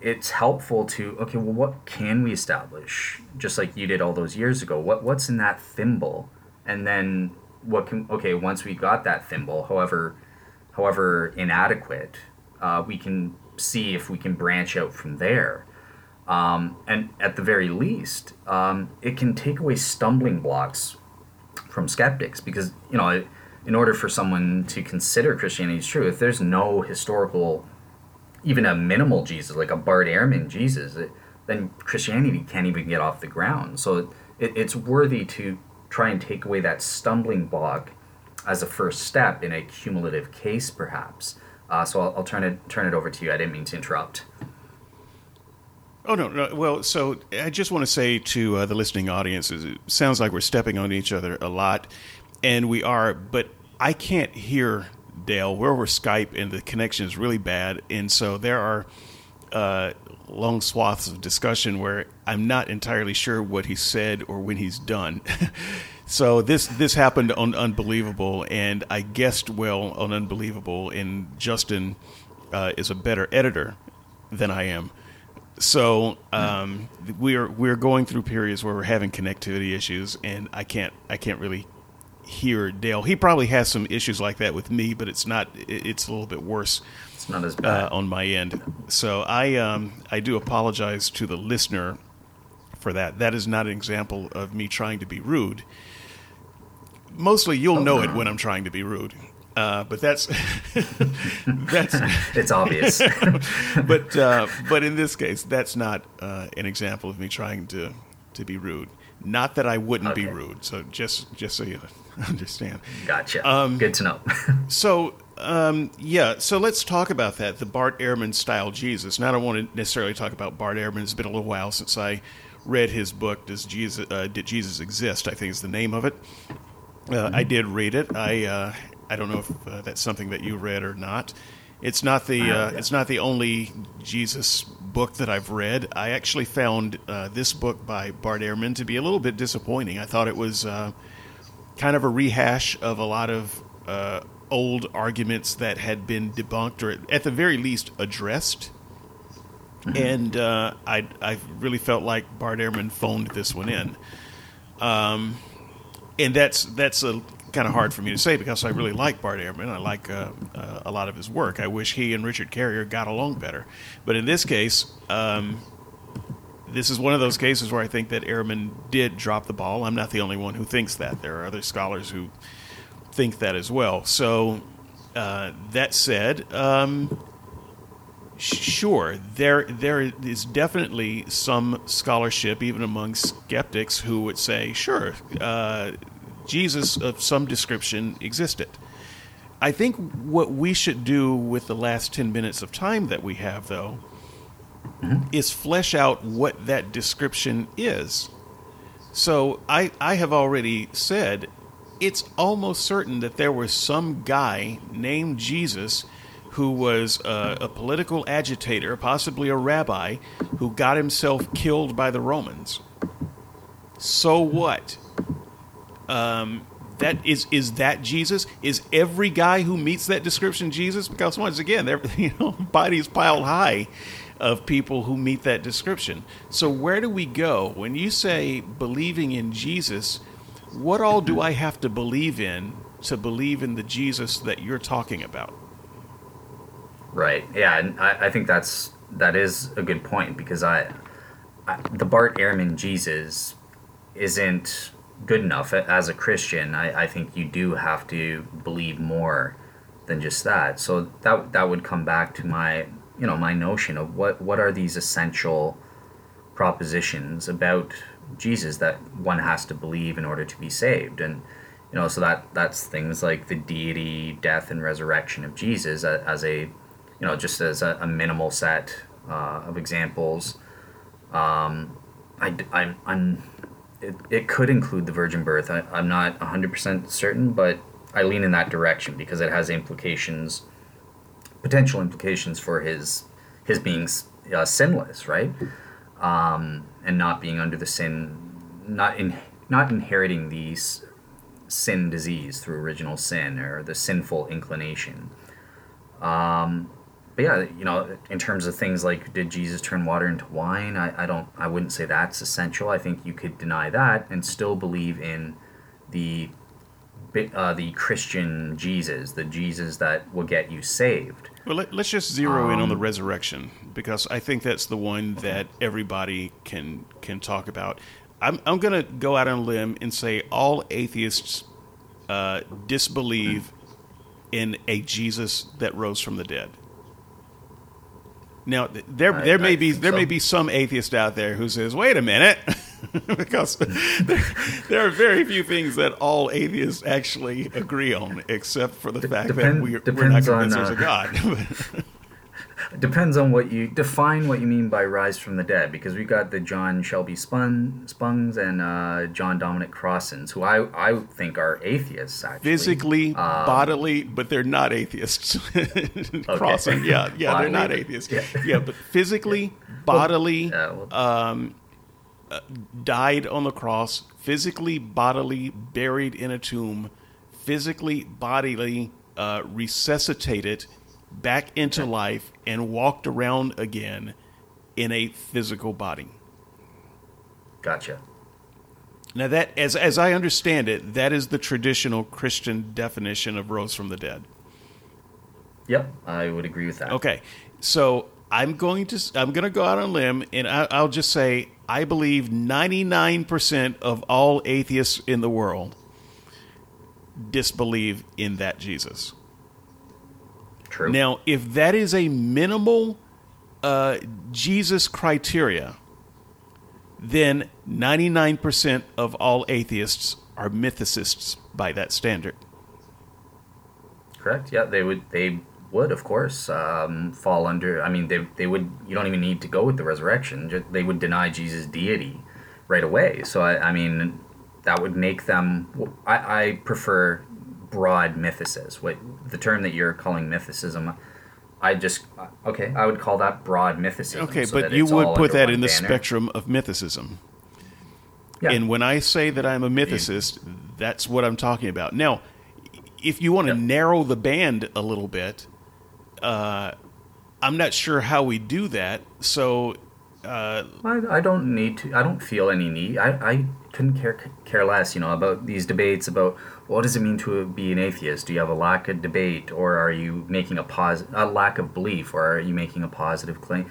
it's helpful to okay, well, what can we establish? Just like you did all those years ago. What what's in that thimble, and then what can okay once we got that thimble, however however inadequate, uh, we can see if we can branch out from there. Um, and at the very least, um, it can take away stumbling blocks from skeptics because you know in order for someone to consider Christianity as true, if there's no historical, even a minimal Jesus like a Bart Ehrman Jesus, it, then Christianity can't even get off the ground. So it, it's worthy to try and take away that stumbling block as a first step in a cumulative case, perhaps. Uh, so I'll, I'll, turn it turn it over to you. I didn't mean to interrupt. Oh no, no. Well, so I just want to say to uh, the listening audiences, it sounds like we're stepping on each other a lot, and we are. But I can't hear Dale. We're over Skype, and the connection is really bad, and so there are uh, long swaths of discussion where I'm not entirely sure what he said or when he's done. so this this happened on Unbelievable, and I guessed well on Unbelievable, and Justin uh, is a better editor than I am. So um, we're we're going through periods where we're having connectivity issues, and I can't I can't really hear Dale. He probably has some issues like that with me, but it's not. It's a little bit worse. It's not as bad uh, on my end. So I um, I do apologize to the listener for that. That is not an example of me trying to be rude. Mostly, you'll oh, know no. it when I'm trying to be rude. Uh, but that's that's it's obvious. but uh, but in this case, that's not uh, an example of me trying to to be rude. Not that I wouldn't okay. be rude. So just just so you understand. Gotcha. Um, Good to know. so um, yeah, so let's talk about that. The Bart Ehrman style Jesus. Now I don't want to necessarily talk about Bart Ehrman. It's been a little while since I read his book. Does Jesus uh, Did Jesus Exist? I think is the name of it. Uh. I did read it. I uh, I don't know if uh, that's something that you read or not. It's not the uh, it's not the only Jesus book that I've read. I actually found uh, this book by Bart Ehrman to be a little bit disappointing. I thought it was uh, kind of a rehash of a lot of uh, old arguments that had been debunked or at the very least addressed. Mm-hmm. And uh, I I really felt like Bart Ehrman phoned this one in. Um, and that's that's a kind of hard for me to say because I really like Bart Ehrman. I like uh, uh, a lot of his work. I wish he and Richard Carrier got along better. But in this case, um, this is one of those cases where I think that Ehrman did drop the ball. I'm not the only one who thinks that. There are other scholars who think that as well. So, uh, that said, um, sure, there there is definitely some scholarship, even among skeptics, who would say, sure, uh, Jesus of some description existed. I think what we should do with the last 10 minutes of time that we have, though, mm-hmm. is flesh out what that description is. So I, I have already said it's almost certain that there was some guy named Jesus who was a, a political agitator, possibly a rabbi, who got himself killed by the Romans. So what? Um, that is is that Jesus? Is every guy who meets that description Jesus? Because once again, there you know bodies piled high of people who meet that description. So where do we go when you say believing in Jesus? What all do I have to believe in to believe in the Jesus that you're talking about? Right. Yeah, and I, I think that's that is a good point because I, I the Bart Ehrman Jesus isn't good enough as a Christian. I, I think you do have to believe more than just that. So that that would come back to my you know my notion of what what are these essential propositions about Jesus that one has to believe in order to be saved and you know so that that's things like the deity death and resurrection of Jesus as, as a you know just as a, a minimal set uh, of examples um, I, I'm, I'm it, it could include the virgin birth. I, I'm not 100% certain, but I lean in that direction because it has implications, potential implications for his his being uh, sinless, right? Um, and not being under the sin, not in not inheriting the sin disease through original sin or the sinful inclination. Um, but yeah, you know, in terms of things like did Jesus turn water into wine, I, I don't I wouldn't say that's essential. I think you could deny that and still believe in the uh, the Christian Jesus, the Jesus that will get you saved. Well, let, us just zero um, in on the um, resurrection because I think that's the one that everybody can can talk about. I'm I'm gonna go out on a limb and say all atheists uh, disbelieve in a Jesus that rose from the dead. Now, there I- there may I be think there may be some atheist out there who says, "Wait a minute," because there, there are very few things that all atheists actually agree on, except for the fact that depend- we, we're not depends on, convinced there's a uh, God. It depends on what you define what you mean by rise from the dead, because we got the John Shelby Spun, Spongs and uh, John Dominic Crossons, who I, I think are atheists actually. physically, Um, bodily, but they're not atheists. Crossan, yeah, yeah, they're not atheists. yeah. Yeah, but physically, bodily, Yeah, well, um, uh, died on the cross, physically, bodily, buried in a tomb, physically, bodily, uh, resuscitated back into life, and walked around again in a physical body. gotcha. Now that, as as I understand it, that is the traditional Christian definition of rose from the dead. Yep, I would agree with that. Okay, so I'm going to I'm going to go out on a limb, and I, I'll just say I believe 99 percent of all atheists in the world disbelieve in that Jesus. True. Now, if that is a minimal uh, Jesus criteria, then 99% of all atheists are mythicists by that standard. Correct. Yeah, they would. They would, of course, um, fall under. I mean, they they would. You don't even need to go with the resurrection. They would deny Jesus' deity right away. So I, I mean, that would make them. I, I prefer broad mythicists. What the term that you're calling mythicism. I just okay. I would call that broad mythicism. Okay, so but you would put that in the spectrum of mythicism. Yeah. And when I say that I'm a mythicist, that's what I'm talking about. Now, if you want to Yep. narrow the band a little bit, uh, I'm not sure how we do that. So, uh, I, I don't need to. I don't feel any need. I, I couldn't care care less. You know about these debates about what does it mean to be an atheist. Do you have a lack of debate, or are you making a pos a lack of belief, or are you making a positive claim?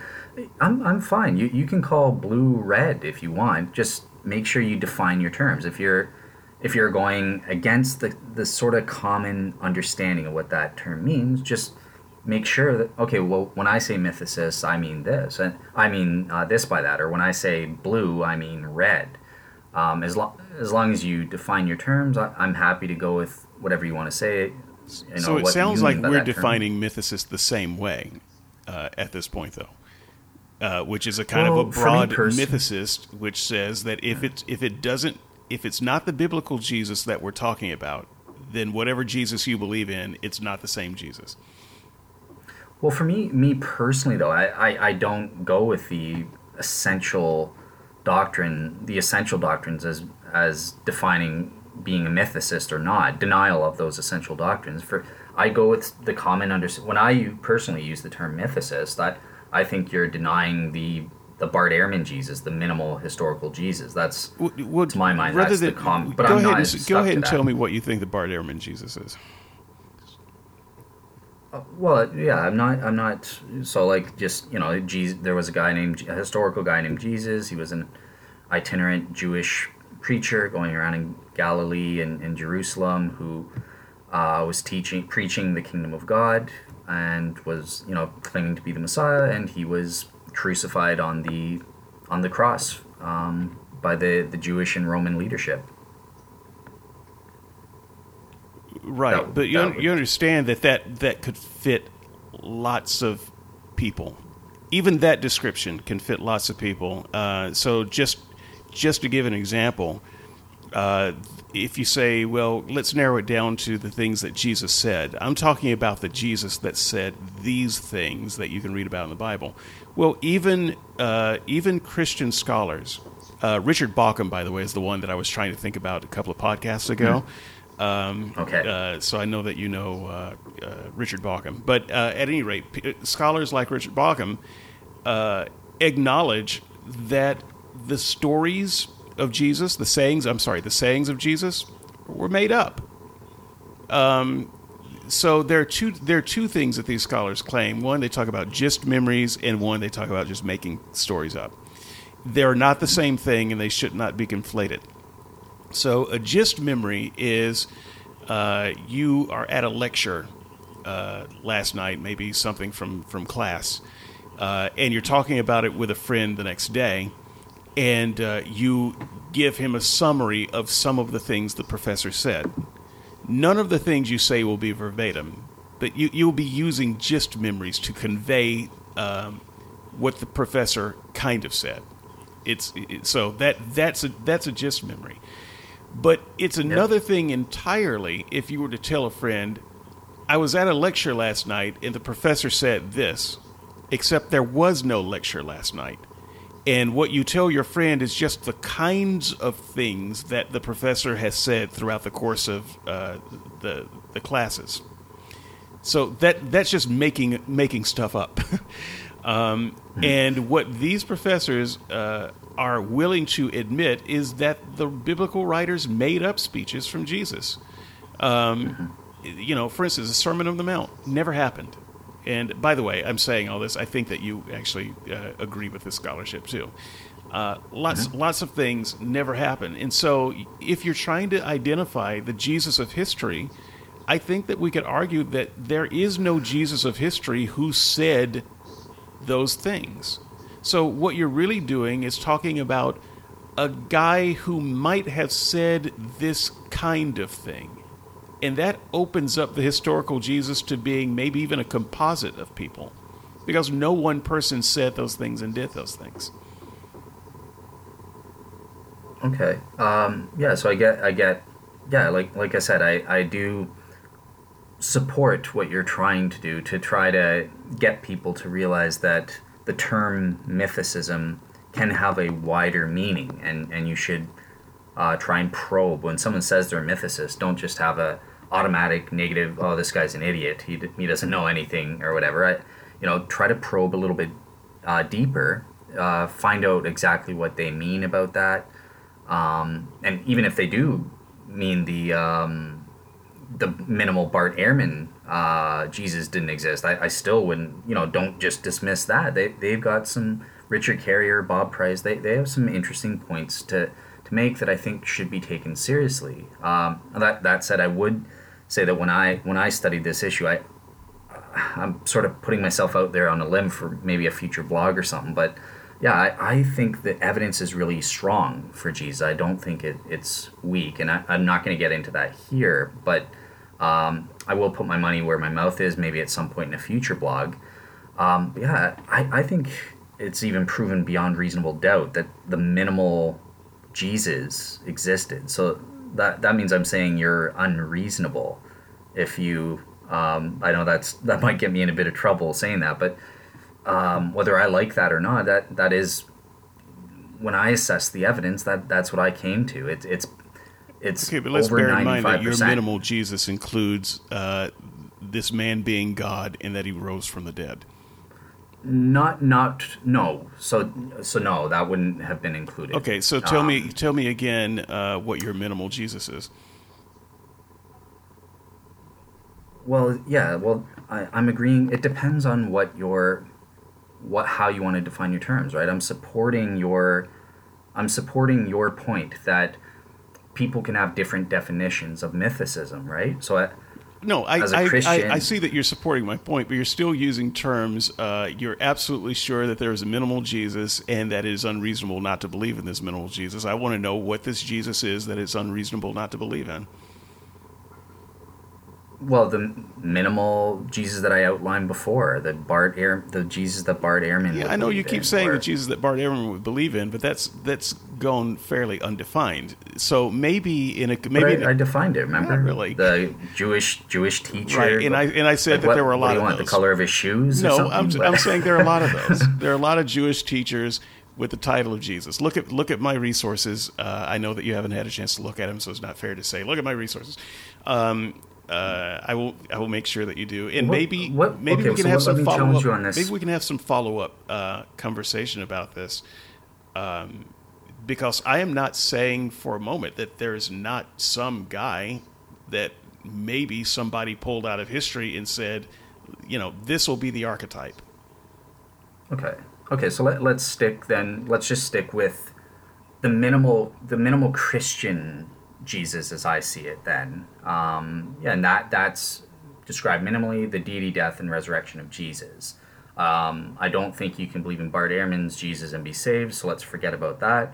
I'm I'm fine. You you can call blue red if you want. Just make sure you define your terms. If you're if you're going against the the sort of common understanding of what that term means, just make sure that okay well when i say mythicist i mean this and i mean uh, this by that or when i say blue i mean red um, as, lo- as long as you define your terms I- i'm happy to go with whatever you want to say you know, so it sounds like we're that term. defining mythicist the same way uh, at this point, though. Uh, which is a kind of a broad mythicist, which says that if it if it doesn't if it's not the biblical Jesus that we're talking about, then whatever Jesus you believe in, it's not the same Jesus. Well, for me, me personally, though, I, I, I don't go with the essential doctrine, the essential doctrines as as defining being a mythicist or not, denial of those essential doctrines. For I go with the common under when I personally use the term mythicist, I I think you're denying the the Bart Ehrman Jesus, the minimal historical Jesus. That's W- would- To my mind, rather that's the than- com- but go I'm ahead not and, as s- stuck go ahead and tell me what you think the Bart Ehrman Jesus is. Uh, well, yeah, I'm not. I'm not. So, like, just you know, Jesus, there was a guy named a historical guy named Jesus. He was an itinerant Jewish preacher going around in Galilee and in Jerusalem who uh, was teaching, preaching the kingdom of God, and was you know claiming to be the Messiah. And he was crucified on the on the cross um, by the the Jewish and Roman leadership. Right, That- but you un- would- you understand that, that that could fit lots of people. Even that description can fit lots of people. Uh, so just just to give an example, uh, if you say, well, let's narrow it down to the things that Jesus said. I'm talking about the Jesus that said these things that you can read about in the Bible. Well, even uh, even Christian scholars, uh, Richard Bauckham, by the way, is the one that I was trying to think about a couple of podcasts ago. Um, Okay. uh, so I know that you know uh, uh, Richard Bauckham. But uh, at any rate, p- scholars like Richard Bauckham uh, acknowledge that the stories of Jesus, the sayings, I'm sorry, the sayings of Jesus were made up. Um, so there are two there are two things that these scholars claim. One, they talk about just memories, and one they talk about just making stories up. they're not the same thing and they should not be conflated. So, a gist memory is uh, you are at a lecture uh, last night, maybe something from, from class, uh, and you're talking about it with a friend the next day, and uh, you give him a summary of some of the things the professor said. None of the things you say will be verbatim, but you, you'll be using gist memories to convey um, what the professor kind of said. It's it, so that that's a that's a gist memory. But it's another yep. thing entirely if you were to tell a friend, I was at a lecture last night and the professor said this, except there was no lecture last night. And what you tell your friend is just the kinds of things that the professor has said throughout the course of uh, the the classes. So that that's just making making stuff up. um, and what these professors uh, are willing to admit is that the biblical writers made up speeches from Jesus. Um, you know, for instance, the Sermon on the Mount never happened. And by the way, I'm saying all this. I think that you actually uh, agree with this scholarship too. Uh, lots, mm-hmm. lots of things never happen, and so if you're trying to identify the Jesus of history, I think that we could argue that there is no Jesus of history who said those things. So what you're really doing is talking about a guy who might have said this kind of thing. And that opens up the historical Jesus to being maybe even a composite of people. Because no one person said those things and did those things. Okay. Um, yeah, so I get I get yeah, like like I said, I, I do support what you're trying to do to try to get people to realize that the term mythicism can have a wider meaning and, and you should uh, try and probe when someone says they're a mythicist don't just have a automatic negative oh this guy's an idiot. He, he doesn't know anything or whatever. I, you know try to probe a little bit uh, deeper uh, find out exactly what they mean about that. Um, and even if they do mean the um, the minimal Bart Ehrman uh, Jesus didn't exist I, I still wouldn't you know don't just dismiss that. They, they've got some Richard Carrier Bob Price they, they have some interesting points to to make that I think should be taken seriously. Um, that that said I would say that when I when I studied this issue, I I'm sort of putting myself out there on a limb for maybe a future blog or something, but yeah, I, I think the evidence is really strong for Jesus. I don't think it, it's weak, and I, am not going to get into that here, but um, I will put my money where my mouth is, maybe at some point in a future blog. Um, yeah, I, I think it's even proven beyond reasonable doubt that the minimal Jesus existed. So that that means I'm saying you're unreasonable if you um, I know that's that might get me in a bit of trouble saying that, but um, whether I like that or not, that that is when I assess the evidence that that's what I came to. It, it's it's okay, but let's bear in mind that your minimal Jesus includes uh, this man being God and that he rose from the dead. Not not no. So so no, that wouldn't have been included. Okay, so tell um, me tell me again uh, what your minimal Jesus is. Well, yeah. Well, I, I'm agreeing. It depends on what your what how you want to define your terms, right? I'm supporting your I'm supporting your point that people can have different definitions of mythicism, right? So I, no, I, I, I, I, see that you're supporting my point, but you're still using terms. Uh, you're absolutely sure that there is a minimal Jesus and that it is unreasonable not to believe in this minimal Jesus. I want to know what this Jesus is that it's unreasonable not to believe in well, the minimal Jesus that I outlined before, the Bart Air, the Jesus that Bart Ehrman. Yeah, I know you keep saying or, the Jesus that Bart Ehrman would believe in, but that's that's gone fairly undefined. So maybe in a maybe I, I, defined it. Remember, really the Jewish Jewish teacher, right? And I and I said like that what, there were a lot of want, those. The color of his shoes? No, I'm I'm saying there are a lot of those. there are a lot of Jewish teachers with the title of Jesus. Look at look at my resources. Uh, I know that you haven't had a chance to look at them, so it's not fair to say. Look at my resources. Um, uh, I will I will make sure that you do, and what, maybe what, maybe okay, we can so have some follow up. Maybe we can have some follow up uh, conversation about this, um, because I am not saying for a moment that there is not some guy that maybe somebody pulled out of history and said, you know, this will be the archetype. Okay. Okay, so let, let's stick then. Let's just stick with the minimal the minimal Christian Jesus as I see it. Then, um, yeah, and that that's described minimally the deity, death, and resurrection of Jesus. Um, I don't think you can believe in Bart Ehrman's Jesus and be saved, so let's forget about that.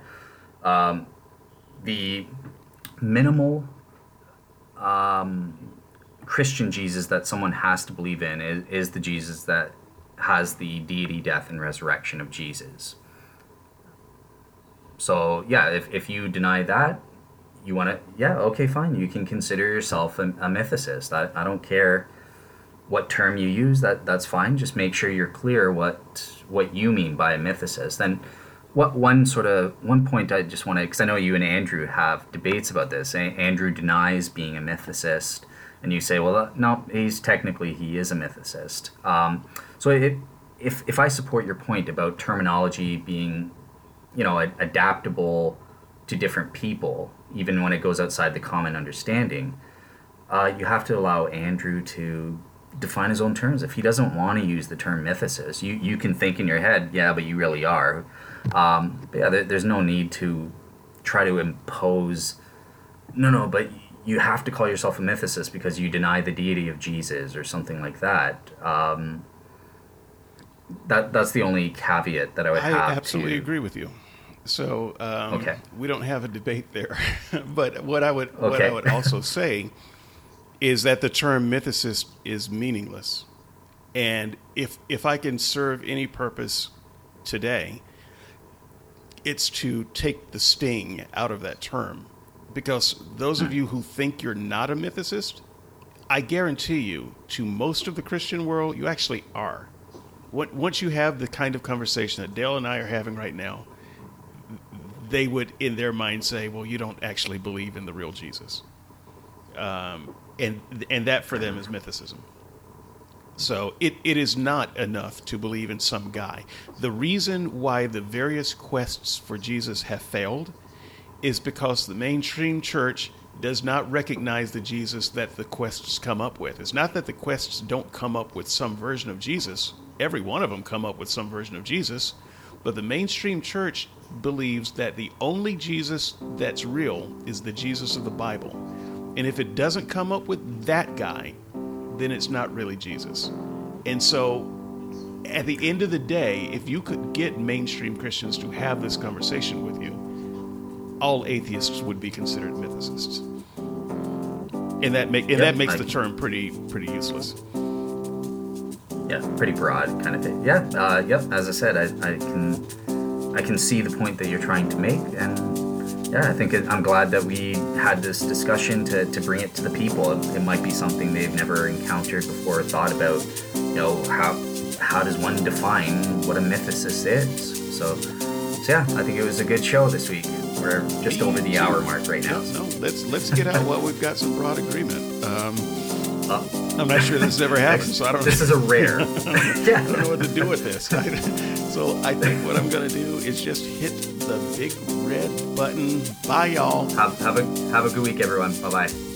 Um, the minimal um, Christian Jesus that someone has to believe in is, is the Jesus that has the deity, death, and resurrection of Jesus. So, yeah, if, if you deny that, you want to, yeah, okay, fine. You can consider yourself a, a mythicist. I, I don't care what term you use. That that's fine. Just make sure you're clear what what you mean by a mythicist. Then, what one sort of one point I just want to because I know you and Andrew have debates about this. Andrew denies being a mythicist, and you say, well, uh, no, he's technically he is a mythicist. Um, so it, if if I support your point about terminology being, you know, adaptable to different people, even when it goes outside the common understanding, uh, you have to allow Andrew to define his own terms. If he doesn't want to use the term mythicist, you, you can think in your head, yeah, but you really are. Um, but yeah, there, there's no need to try to impose, no, no, but you have to call yourself a mythicist because you deny the deity of Jesus or something like that. Um, that that's the only caveat that I would I have. I absolutely to, agree with you. So um, Okay. we don't have a debate there. but what I would what I would also say is that the term mythicist is meaningless. And if if I can serve any purpose today, it's to take the sting out of that term. Because those of you who think you're not a mythicist, I guarantee you, to most of the Christian world, you actually are. What- Once you have the kind of conversation that Dale and I are having right now, they would, in their mind, say, "Well, you don't actually believe in the real Jesus," um, and and that for them is mythicism. So it, it is not enough to believe in some guy. The reason why the various quests for Jesus have failed is because the mainstream church does not recognize the Jesus that the quests come up with. It's not that the quests don't come up with some version of Jesus. Every one of them come up with some version of Jesus, but the mainstream church believes that the only Jesus that's real is the Jesus of the Bible. And if it doesn't come up with that guy, then it's not really Jesus. And so at the end of the day, if you could get mainstream Christians to have this conversation with you, all atheists would be considered mythicists. And that make and Yep, that makes I- the term pretty pretty useless. yeah, pretty broad kind of thing. Yeah, uh, yep. As I said, I, I can I can see the point that you're trying to make, and yeah, I think it, I'm glad that we had this discussion to, to bring it to the people. It, it might be something they've never encountered before, or thought about. You know how how does one define what a mythicist is? So, so yeah, I think it was a good show this week. We're just over the hour mark right now. No, no, let's let's get out while we've got some broad agreement. Um, Uh, I'm not sure this has ever happened, so I don't. this is a rare. I yeah. don't know what to do with this. so I think what I'm going to do is just hit the big red button. Bye, y'all. Have, have a have a good week, everyone. Bye bye.